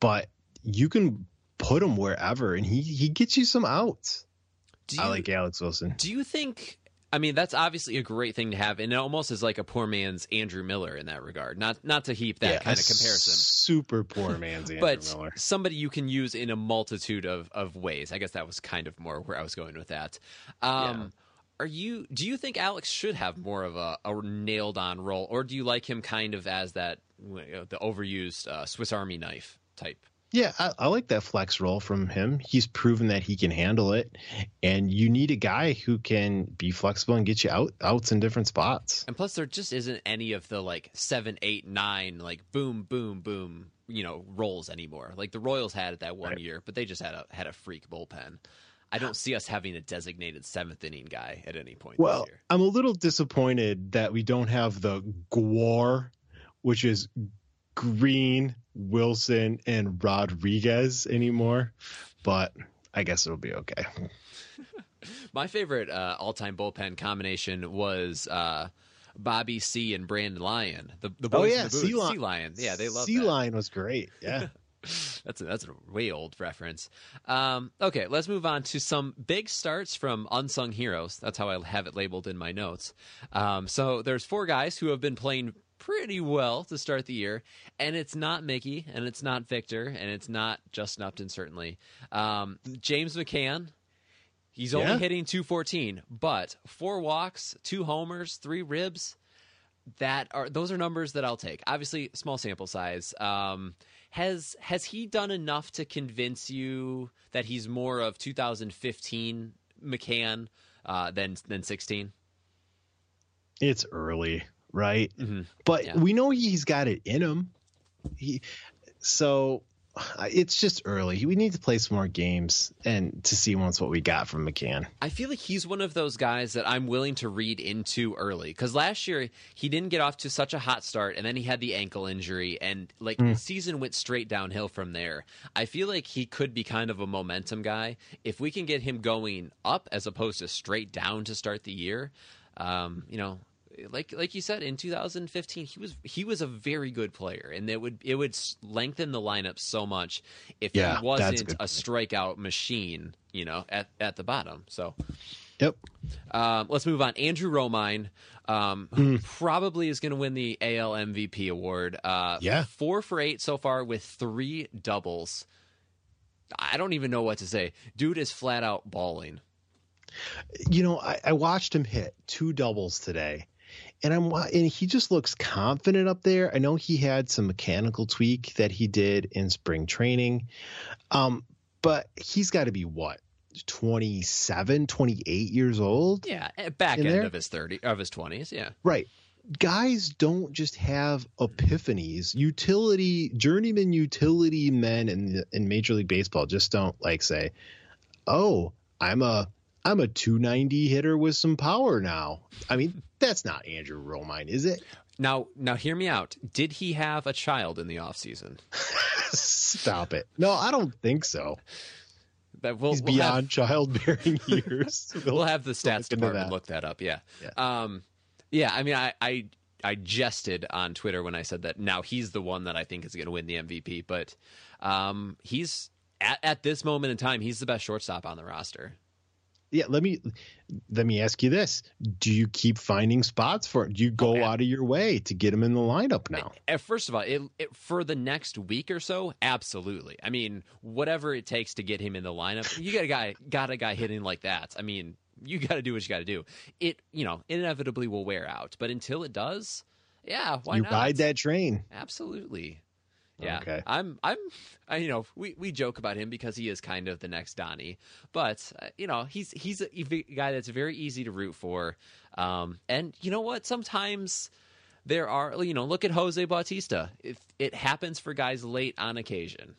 but you can put him wherever, and he he gets you some outs. Do I like Alex Wilson. Do you think? I mean, that's obviously a great thing to have, and it almost is like a poor man's Andrew Miller in that regard. Not not to heap that Yeah, kind of comparison. Super poor man's Andrew but Miller. somebody you can use in a multitude of, of ways. I guess that was kind of more where I was going with that. Um, Are you? Do you think Alex should have more of a, a nailed on role, or do you like him kind of as that you know, the overused uh, Swiss Army knife type? Yeah, I, I like that flex role from him. He's proven that he can handle it, and you need a guy who can be flexible and get you out outs in different spots. And plus, there just isn't any of the like seven, eight, nine, like boom, boom, boom, you know, roles anymore. Like the Royals had it that one Right. year, but they just had a had a freak bullpen. I don't see us having a designated seventh inning guy at any point Well, this year. I'm a little disappointed that we don't have the GWAR, which is Greene, Wilson, and Rodriguez anymore, but I guess it'll be okay. My favorite uh, all-time bullpen combination was uh, Bobby Seay and Brandon Lyon. The the boys oh yeah. Sea Lion. Lion. Yeah, they love Sea. Lion was great. Yeah. That's a, that's a way old reference. Um, okay, let's move on to some big starts from unsung heroes. That's how I have it labeled in my notes. Um, so there's four guys who have been playing pretty well to start the year, and it's not Miggy, and it's not Victor, and it's not Justin Upton. Certainly, um, James McCann. He's only Yeah. hitting 214, but four walks, two homers, three ribs that are those are numbers that I'll take. Obviously, small sample size. Um, has has he done enough to convince you that he's more of 2015 McCann uh, than than 16? It's early, right? Mm-hmm. But Yeah. we know he's got it in him. He, so it's just early. We need to play some more games and to see once what we got from McCann. I feel like he's one of those guys that I'm willing to read into early because last year he didn't get off to such a hot start, and then he had the ankle injury, and like the season went straight downhill from there. I feel like he could be kind of a momentum guy if we can get him going up as opposed to straight down to start the year. Um, you know, like like you said in 2015 he was he was a very good player and it would it would lengthen the lineup so much if Yeah, he wasn't a strikeout machine you know at at the bottom so Yep. um, let's move on. Andrew Romine, um, who probably is going to win the AL MVP award. Uh, Yeah. four for eight so far with three doubles. I don't even know what to say. Dude is flat out balling. You know, I, I watched him hit two doubles today, and I'm and he just looks confident up there. I know he had some mechanical tweak that he did in spring training, um, but he's got to be what 27, 28 years old. Yeah, back end there? of his thirty of his twenties. Yeah, Right. Guys don't just have epiphanies. Utility journeyman utility men in in Major League Baseball just don't like say, "Oh, I'm a I'm a 290 hitter with some power now." I mean, that's not Andrew Romine, is it? Now, now, hear me out. Did he have a child in the off season? Stop it. No, I don't think so. That we'll, He's we'll have- beyond childbearing years. we'll have the stats look department that. look that up. Yeah. Yeah. Um, yeah. I mean, I, I, I jested on Twitter when I said that. Now he's the one that I think is going to win the MVP, but um, he's at, at this moment in time, he's the best shortstop on the roster. Yeah, let me let me ask you this: Do you keep finding spots for? it? Do you go out of your way to get him in the lineup now? Uh, First of all, it, it, for the next week or so, absolutely. I mean, whatever it takes to get him in the lineup, you got a guy, got a guy hitting like that. I mean, you got to do what you got to do. It, you know, inevitably will wear out, but until it does, yeah, why you not? ride that train. Absolutely. Yeah. Okay. I'm I'm I, you know, we, we joke about him because he is kind of the next Donnie, but uh, you know, he's he's a ev- guy that's very easy to root for. Um and you know what? Sometimes there are you know, look at Jose Bautista. If it happens for guys late on occasion.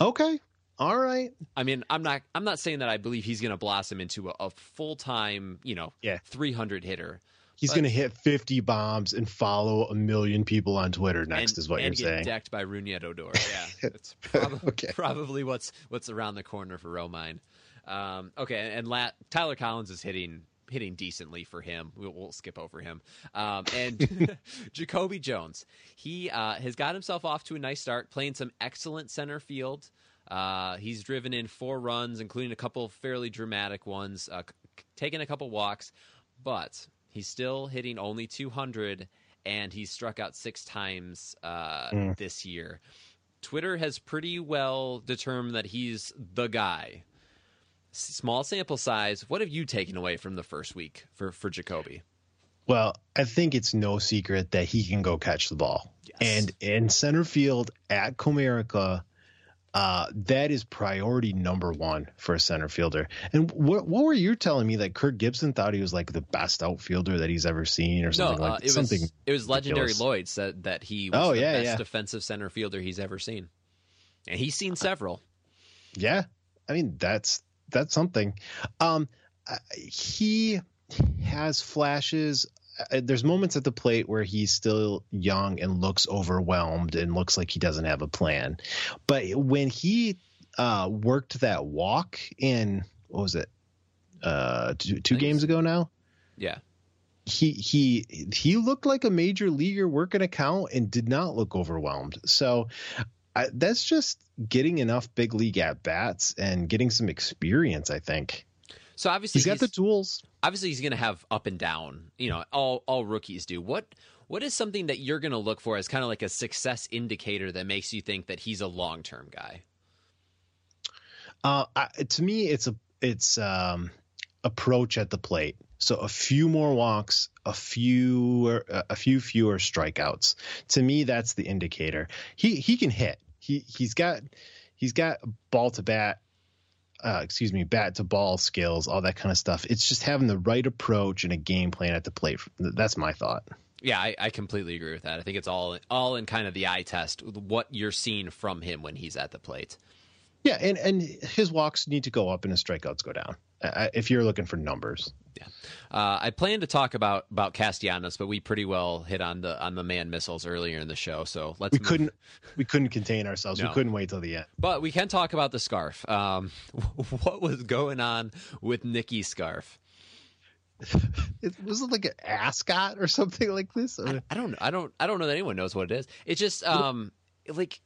Okay. All right. I mean, I'm not I'm not saying that I believe he's going to blossom into a, a full-time, you know, Yeah. 300 hitter. He's going to hit 50 bombs and follow a million people on Twitter next, and, is what and you're get saying. decked by Rougned Odor. Yeah, it's probably, Okay. probably what's what's around the corner for Romine. Um, okay, and La- Tyler Collins is hitting hitting decently for him. We'll, we'll skip over him. Um, and Jacoby Jones, he uh, has got himself off to a nice start, playing some excellent center field. Uh, he's driven in four runs, including a couple fairly dramatic ones, uh, c- taking a couple walks, but he's still hitting only 200, and he's struck out six times uh, Mm. this year. Twitter has pretty well determined that he's the guy. Small sample size. What have you taken away from the first week for for Jacoby? Well, I think it's no secret that he can go catch the ball. And in center field at Comerica, uh, that is priority number one for a center fielder. And what what were you telling me that Kirk Gibson thought he was like the best outfielder that he's ever seen or something no, uh, like it something? was it was legendary ridiculous. Lloyd said that he was Oh, the yeah, best yeah. defensive center fielder he's ever seen, and he's seen several. Yeah, I mean that's that's something. Um, uh, he has flashes. There's moments at the plate where he's still young and looks overwhelmed and looks like he doesn't have a plan. But when he uh, worked that walk in what was it? Uh, two, two games ago now. Yeah, He he he looked like a major leaguer working a count and did not look overwhelmed. So I, that's just getting enough big league at bats and getting some experience. I think so obviously he's got the tools. Obviously he's going to have up and down. You know, all all rookies do. What what is something that you're going to look for as kind of like a success indicator that makes you think that he's a long term guy? Uh, I, to me, it's a it's um, approach at the plate. So a few more walks, a few a few fewer strikeouts. To me, that's the indicator. He he can hit. He he's got he's got a ball to bat. Uh, excuse me, bat to ball skills, all that kind of stuff. It's just having the right approach and a game plan at the plate. That's my thought. Yeah, I, I completely agree with that. I think it's all all in kind of the eye test, what you're seeing from him when he's at the plate. Yeah, and and his walks need to go up and his strikeouts go down. Uh, if you're looking for numbers. Yeah, uh, I plan to talk about about Castellanos, but we pretty well hit on the on the man missiles earlier in the show. So let's we move- couldn't we couldn't contain ourselves. No. We couldn't wait till the end. But we can talk about the scarf. Um, what was going on with Nikki's scarf? It was it like an ascot or something like this. Or- I don't. I don't. I don't know that anyone knows what it is. It just um like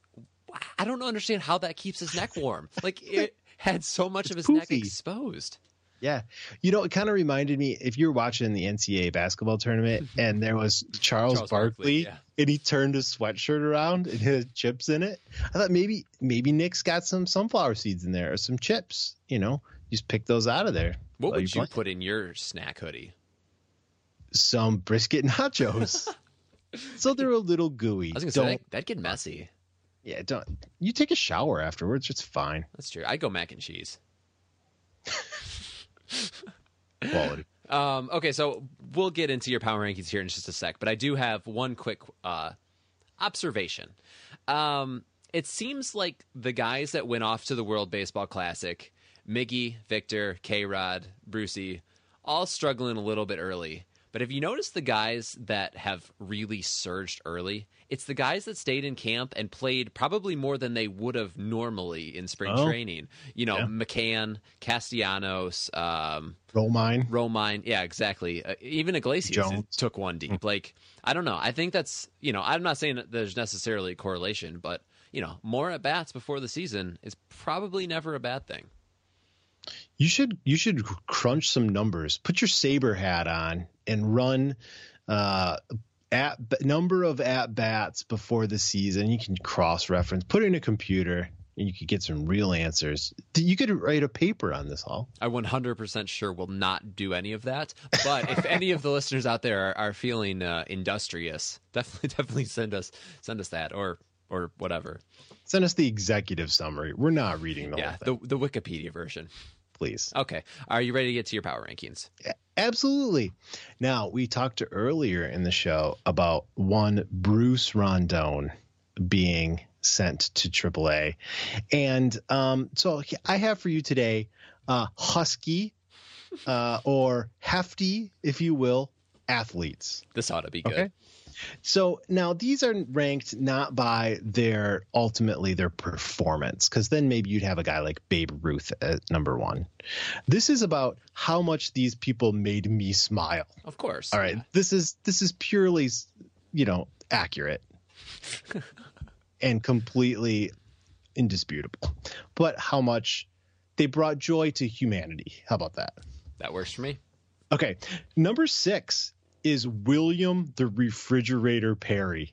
I don't understand how that keeps his neck warm. Like it had so much of his neck exposed. Yeah, you know, it kind of reminded me if you're watching the NCAA basketball tournament mm-hmm. and there was Charles, Charles Barkley, Barkley, yeah. and he turned his sweatshirt around and had chips in it. I thought maybe maybe Nick's got some sunflower seeds in there or some chips. You know, just pick those out of there. What would you play. put in your snack hoodie? Some brisket nachos. so they're a little gooey. I was gonna don't, say that, that'd get messy. Yeah, don't. You take a shower afterwards. It's fine. That's true. I go mac and cheese. Quality. Um, okay, so we'll get into your power rankings here in just a sec, but I do have one quick uh, observation. Um, it seems like the guys that went off to the World Baseball Classic, Miggy, Victor, K Rod, Brucey, all struggling a little bit early. But if you notice the guys that have really surged early, it's the guys that stayed in camp and played probably more than they would have normally in spring Oh. training. You know, Yeah. McCann, Castellanos, um, Romine. Romine, yeah, exactly. Uh, even Iglesias Jones. took one deep. Like, I don't know. I think that's you know, I'm not saying that there's necessarily a correlation, but you know, more at bats before the season is probably never a bad thing. You should you should crunch some numbers. Put your saber hat on and run uh at number of at bats before the season. You can cross reference. Put it in a computer and you could get some real answers. You could write a paper on this all. I 100% sure will not do any of that. But if any of the listeners out there are, are feeling uh, industrious, definitely definitely send us send us that or or whatever. Send us the executive summary. We're not reading the yeah, whole thing, the the Wikipedia version. Please. Okay, are you ready to get to your power rankings? Absolutely. Now, we talked earlier in the show about one Bruce Rondon being sent to AAA. And um, so I have for you today uh, Husky uh, or Hefty, if you will, athletes. This ought to be good. Okay. So now these are ranked not by their ultimately their performance, because then maybe you'd have a guy like Babe Ruth at number one. This is about how much these people made me smile. Of course. All right. This is this is purely, you know, accurate and completely indisputable. But how much they brought joy to humanity. How about that? That works for me. Okay. Number six is William the Refrigerator Perry.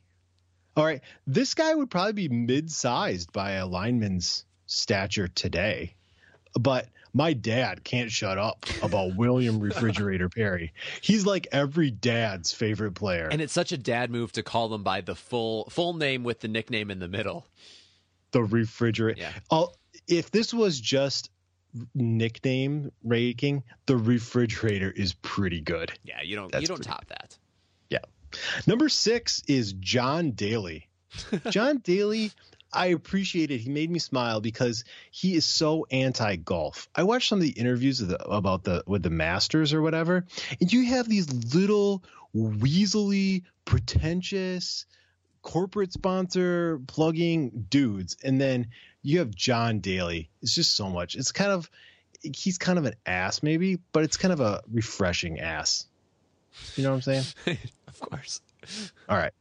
All right. This guy would probably be mid sized by a lineman's stature today. But my dad can't shut up about William Refrigerator Perry. He's like every dad's favorite player. And it's such a dad move to call them by the full full name with the nickname in the middle. the refrigerator. Yeah. Oh, if this was just nickname ranking, the refrigerator is pretty good. Yeah, you don't That's you don't top that. Yeah. Number six is John Daly. John Daly, I appreciate it. He made me smile because he is so anti golf. I watched some of the interviews of the, about the with the Masters or whatever, and you have these little weaselly, pretentious corporate sponsor plugging dudes, and then you have John Daly. It's just so much. It's kind of he's kind of an ass maybe, but it's kind of a refreshing ass. You know what I'm saying? of course. All right.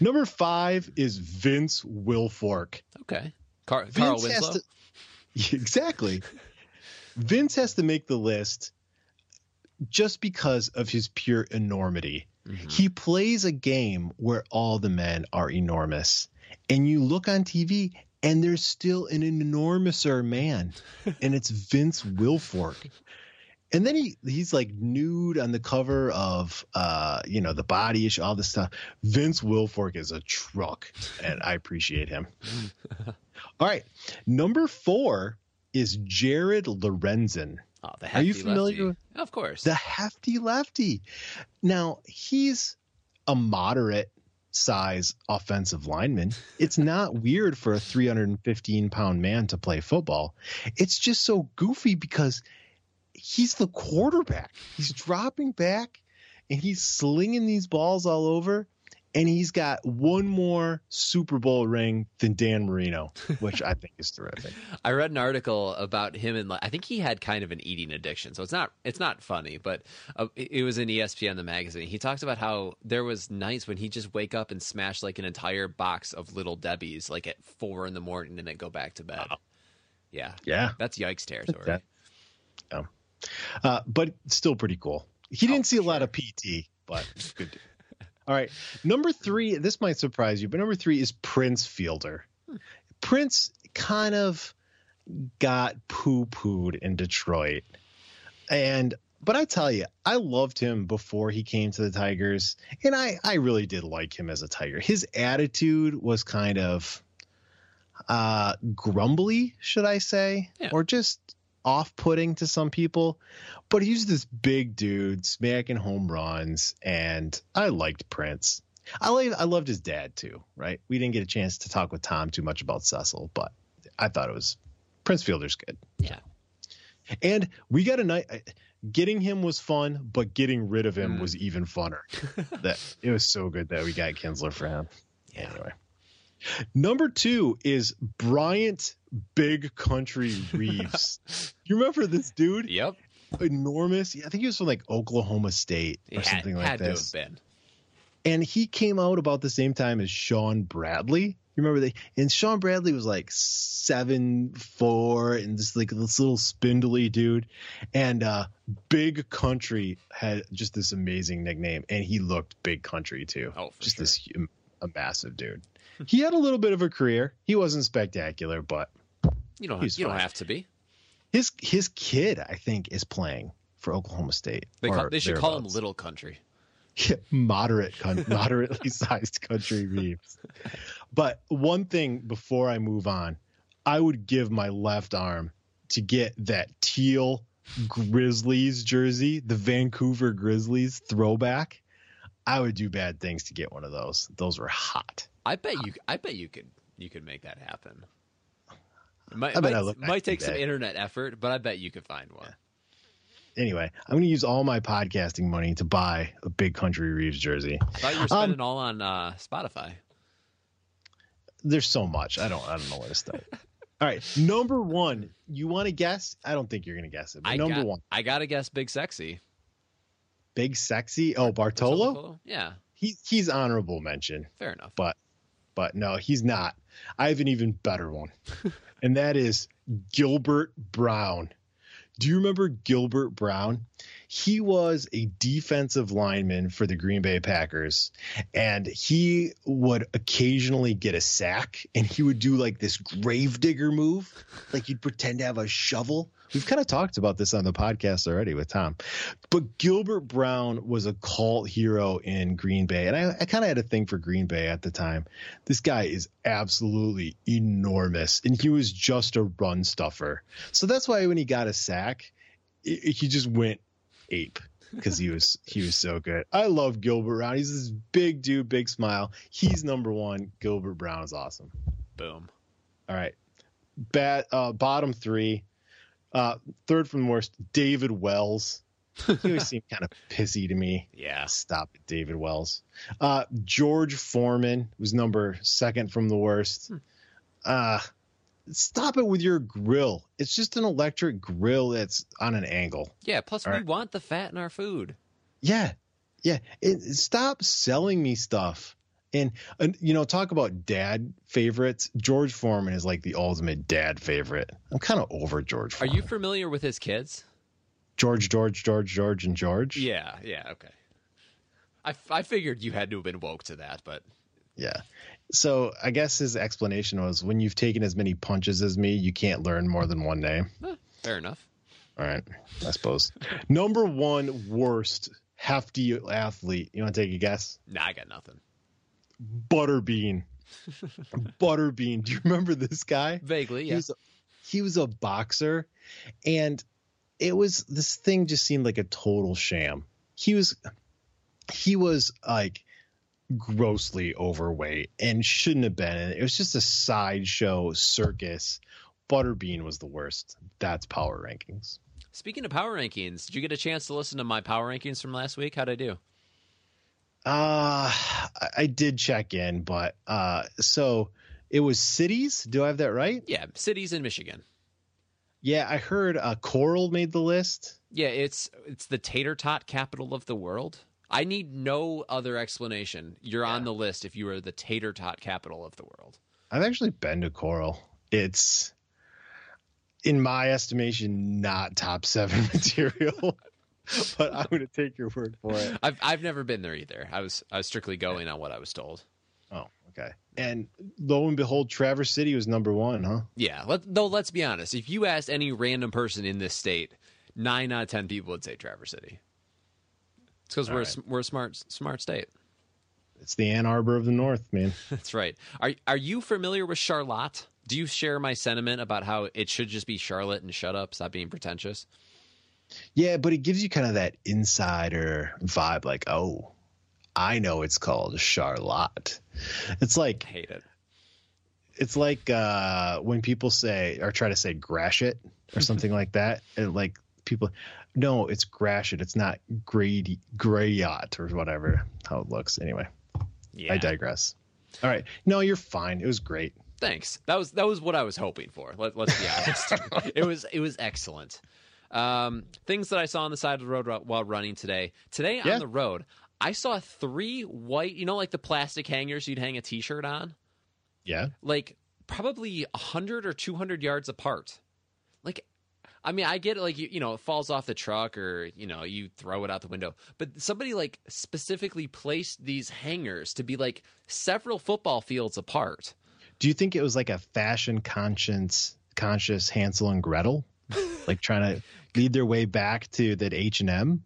Number five is Vince Wilfork. Okay. Car- Carl Winslow. to- exactly. Vince has to make the list just because of his pure enormity. Mm-hmm. He plays a game where all the men are enormous. And you look on TV and there's still an enormouser man, and it's Vince Wilfork. And then he he's like nude on the cover of uh you know the body issue, all this stuff. Vince Wilfork is a truck, and I appreciate him. all right, number four is Jared Lorenzen. Oh, the Are you familiar lefty. with Of course. the hefty lefty? Now he's a moderate size offensive lineman. It's not weird for a 315 pound man to play football. It's just so goofy because he's the quarterback. He's dropping back and he's slinging these balls all over. And he's got one more Super Bowl ring than Dan Marino, which I think is terrific. I read an article about him and I think he had kind of an eating addiction. So it's not it's not funny, but uh, it was in ESPN the magazine. He talked about how there was nights when he just wake up and smash like an entire box of little Debbie's like at four in the morning and then go back to bed. Yeah, Yeah. that's yikes territory. That- yeah. Uh, but still pretty cool. He Oh, didn't see a lot of PT, but good. All right. Number three, this might surprise you, but number three is Prince Fielder. Prince kind of got poo pooed in Detroit. And, but I tell you, I loved him before he came to the Tigers. And I, I really did like him as a Tiger. His attitude was kind of uh, grumbly, should I say? Yeah. Or just off-putting to some people, but he's this big dude smacking home runs, and I liked Prince. I like I loved his dad too. Right? We didn't get a chance to talk with Tom too much about Cecil, but I thought it was Prince Fielder's good. Yeah. And we got a night. Getting him was fun, but getting rid of him Mm. was even funner. that it was so good that we got Kinsler for him. Yeah. Anyway, number two is Bryant Big Country Reeves. you remember this dude? Yep. Enormous. I think he was from like Oklahoma State or had, something like had to this. have been. And he came out about the same time as Shawn Bradley. You remember that? And Shawn Bradley was like seven four and just like this little spindly dude. And uh Big Country had just this amazing nickname, and he looked Big Country too. Oh, just sure. this a massive dude. He had a little bit of a career. He wasn't spectacular, but You don't. You don't have to be. his his kid, I think, is playing for Oklahoma State. They, call, they should call him. Little Country. moderate, con- moderately sized country Reeves. But one thing before I move on, I would give my left arm to get that teal Grizzlies jersey, the Vancouver Grizzlies throwback. I would do bad things to get one of those. Those were hot. I bet you. I bet you could. You could make that happen. It might, I bet might, I look might take some internet effort, but I bet you could find one. Anyway, I'm going to use all my podcasting money to buy a big country Reeves jersey. I thought you were Um, spending all on uh, Spotify. there's so much. I don't I don't know where to start. All right, number one. You want to guess? I don't think you're going to guess it. I number got, one, I gotta guess, Big Sexy. big sexy. Oh, Bartolo. Yeah, He he's honorable mention, fair enough. but but no, he's not. I have an even better one, and that is Gilbert Brown. Do you remember Gilbert Brown? He was a defensive lineman for the Green Bay Packers, and he would occasionally get a sack, and he would do like this gravedigger move, like you'd pretend to have a shovel. We've kind of talked about this on the podcast already with Tom, but Gilbert Brown was a cult hero in Green Bay, and I, I kind of had a thing for Green Bay at the time. This guy is absolutely enormous, and he was just a run stuffer. So that's why when he got a sack, i- he just went ape because he was he was so good. I love Gilbert Brown. He's this big dude, big smile. He's number one. Gilbert Brown is awesome. Boom. All right, bat uh, bottom three. Uh, third from the worst, David Wells. He always seemed kind of pissy to me. Yeah. Stop it, David Wells. Uh, George Foreman was number second from the worst. Uh, stop it with your grill. It's just an electric grill that's on an angle. Yeah. Plus, All we right. want the fat in our food. Yeah. Yeah. It, stop selling me stuff. And, and, you know, talk about dad favorites. George Foreman is like the ultimate dad favorite. I'm kind of over George Are you familiar with his kids? George, George, George, George, and George? Yeah. Yeah. Okay. I, I figured you had to have been woke to that, but Yeah. So I guess his explanation was when you've taken as many punches as me, you can't learn more than one name. fair enough. All right. I suppose. Number one worst hefty athlete. You want to take a guess? Nah, I got nothing. Butterbean. Butterbean. Do you remember this guy? Vaguely, He yeah. was a, he was a boxer, and it was this thing just seemed like a total sham. He was he was like grossly overweight and shouldn't have been. It was just a sideshow circus. Butterbean was the worst. That's power rankings. Speaking of power rankings, did you get a chance to listen to my power rankings from last week? How'd I do? Uh I- I did check in, but uh so it was cities. Do I have that right? Yeah, cities in Michigan. Yeah, I heard uh Coral made the list. Yeah, it's it's the tater tot capital of the world. I need no other explanation. You're on the list if you are the tater tot capital of the world. I've actually been to Coral. It's in my estimation not top 7 material. but I'm going to take your word for it. I've I've never been there either. I was I was strictly going on what I was told. Oh, okay. And lo and behold, Traverse City was number one, huh? Yeah, let, though let's be honest. If you asked any random person in this state, nine out of ten people would say Traverse City. It's because we're a right. s we're a smart smart state. It's the Ann Arbor of the North, man. That's right. Are are you familiar with Charlotte, Do you share my sentiment about how it should just be Charlotte and shut up, stop being pretentious? Yeah, but it gives you kind of that insider vibe, like, oh, I know it's called Charlotte. It's like I hate it. It's like uh, when people say or try to say Gratiot or something like that. And like people, no, it's Gratiot. It's not Grady Grayot or whatever how it looks. Anyway, Yeah. I digress. All right, no, you're fine. It was great. Thanks. That was that was what I was hoping for. Let, let's be honest. it was it was excellent. Um, things that I saw on the side of the road while running today. Today Yeah. on the road, I saw three white. You know, like the plastic hangers you'd hang a T-shirt on. Yeah. Like probably hundred or two hundred yards apart. Like, I mean, I get it. Like you, you know, it falls off the truck or you know you throw it out the window. But somebody like specifically placed these hangers to be like several football fields apart. Do you think it was like a fashion conscience conscious Hansel and Gretel, like trying to lead their way back to that H and M?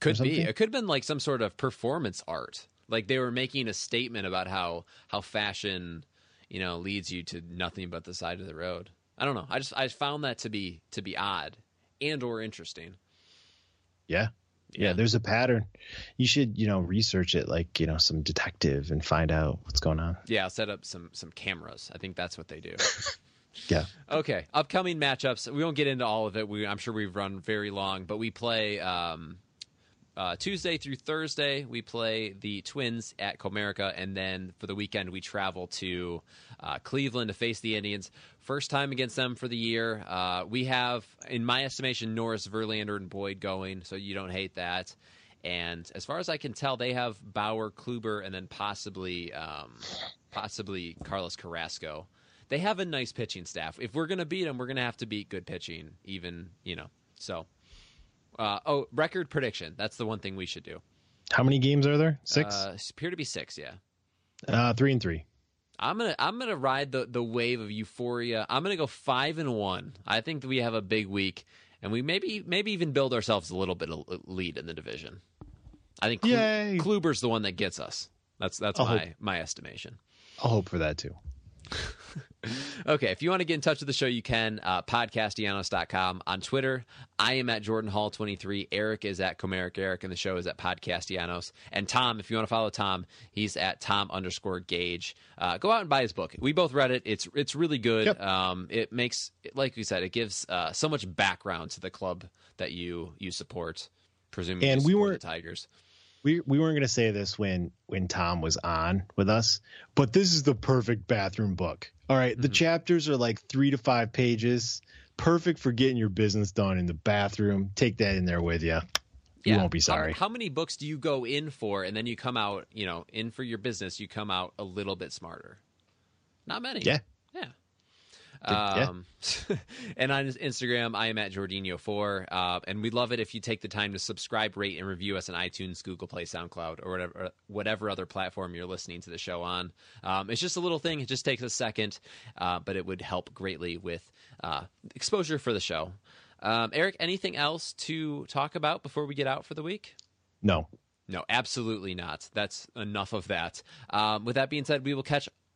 Could be. It could have been like some sort of performance art. Like they were making a statement about how how fashion, you know, leads you to nothing but the side of the road. I don't know. I just I found that to be to be odd and or interesting. Yeah. yeah. there's a pattern. You should, you know, research it like, you know, some detective and find out what's going on. Yeah, I'll set up some some cameras. I think that's what they do. Yeah. Okay, upcoming matchups. We won't get into all of it. We, I'm sure we've run very long, but we play um, uh, Tuesday through Thursday. We play the Twins at Comerica, and then for the weekend we travel to uh, Cleveland to face the Indians. First time against them for the year. Uh, we have, in my estimation, Norris, Verlander, and Boyd going, so you don't hate that. And as far as I can tell, they have Bauer, Kluber, and then possibly um, possibly Carlos Carrasco. They have a nice pitching staff. If we're going to beat them, we're going to have to beat good pitching, even you know. So, uh, oh, record prediction. That's the one thing we should do. How many games are there? Six? Uh, appear to be six. Yeah. Uh, three and three. I'm gonna I'm gonna ride the the wave of euphoria. I'm gonna go five and one. I think that we have a big week, and we maybe maybe even build ourselves a little bit of lead in the division. I think Klu- Kluber's the one that gets us. That's that's I'll my hope. my estimation. I'll hope for that too. Okay, if you want to get in touch with the show, you can. Uh, podcastellanos.com. On Twitter, I am at Jordan Hall 23. Eric is at Comerica Eric, and the show is at Podcastellanos. And Tom, if you want to follow Tom, he's at Tom underscore Gage. Uh, go out and buy his book. We both read it. It's it's really good. Yep. Um, it makes, like we said, it gives uh, so much background to the club that you you support. Presumably, And we the Tigers. We we weren't going to say this when when Tom was on with us, but this is the perfect bathroom book. All right, the mm-hmm. chapters are like 3 to 5 pages, perfect for getting your business done in the bathroom. Take that in there with you. You won't be How- sorry. How, many books do you go in for, and then you come out, you know, in for your business, you come out a little bit smarter? Not many. Yeah. Yeah. Um, and on Instagram, I am at Jordinho4. Uh, and we love it if you take the time to subscribe, rate, and review us on iTunes, Google Play, SoundCloud, or whatever whatever other platform you're listening to the show on. Um, it's just a little thing. It just takes a second, uh, but it would help greatly with uh, exposure for the show. Um, Eric, anything else to talk about before we get out for the week? No. No, absolutely not. That's enough of that. Um, with that being said, we will catch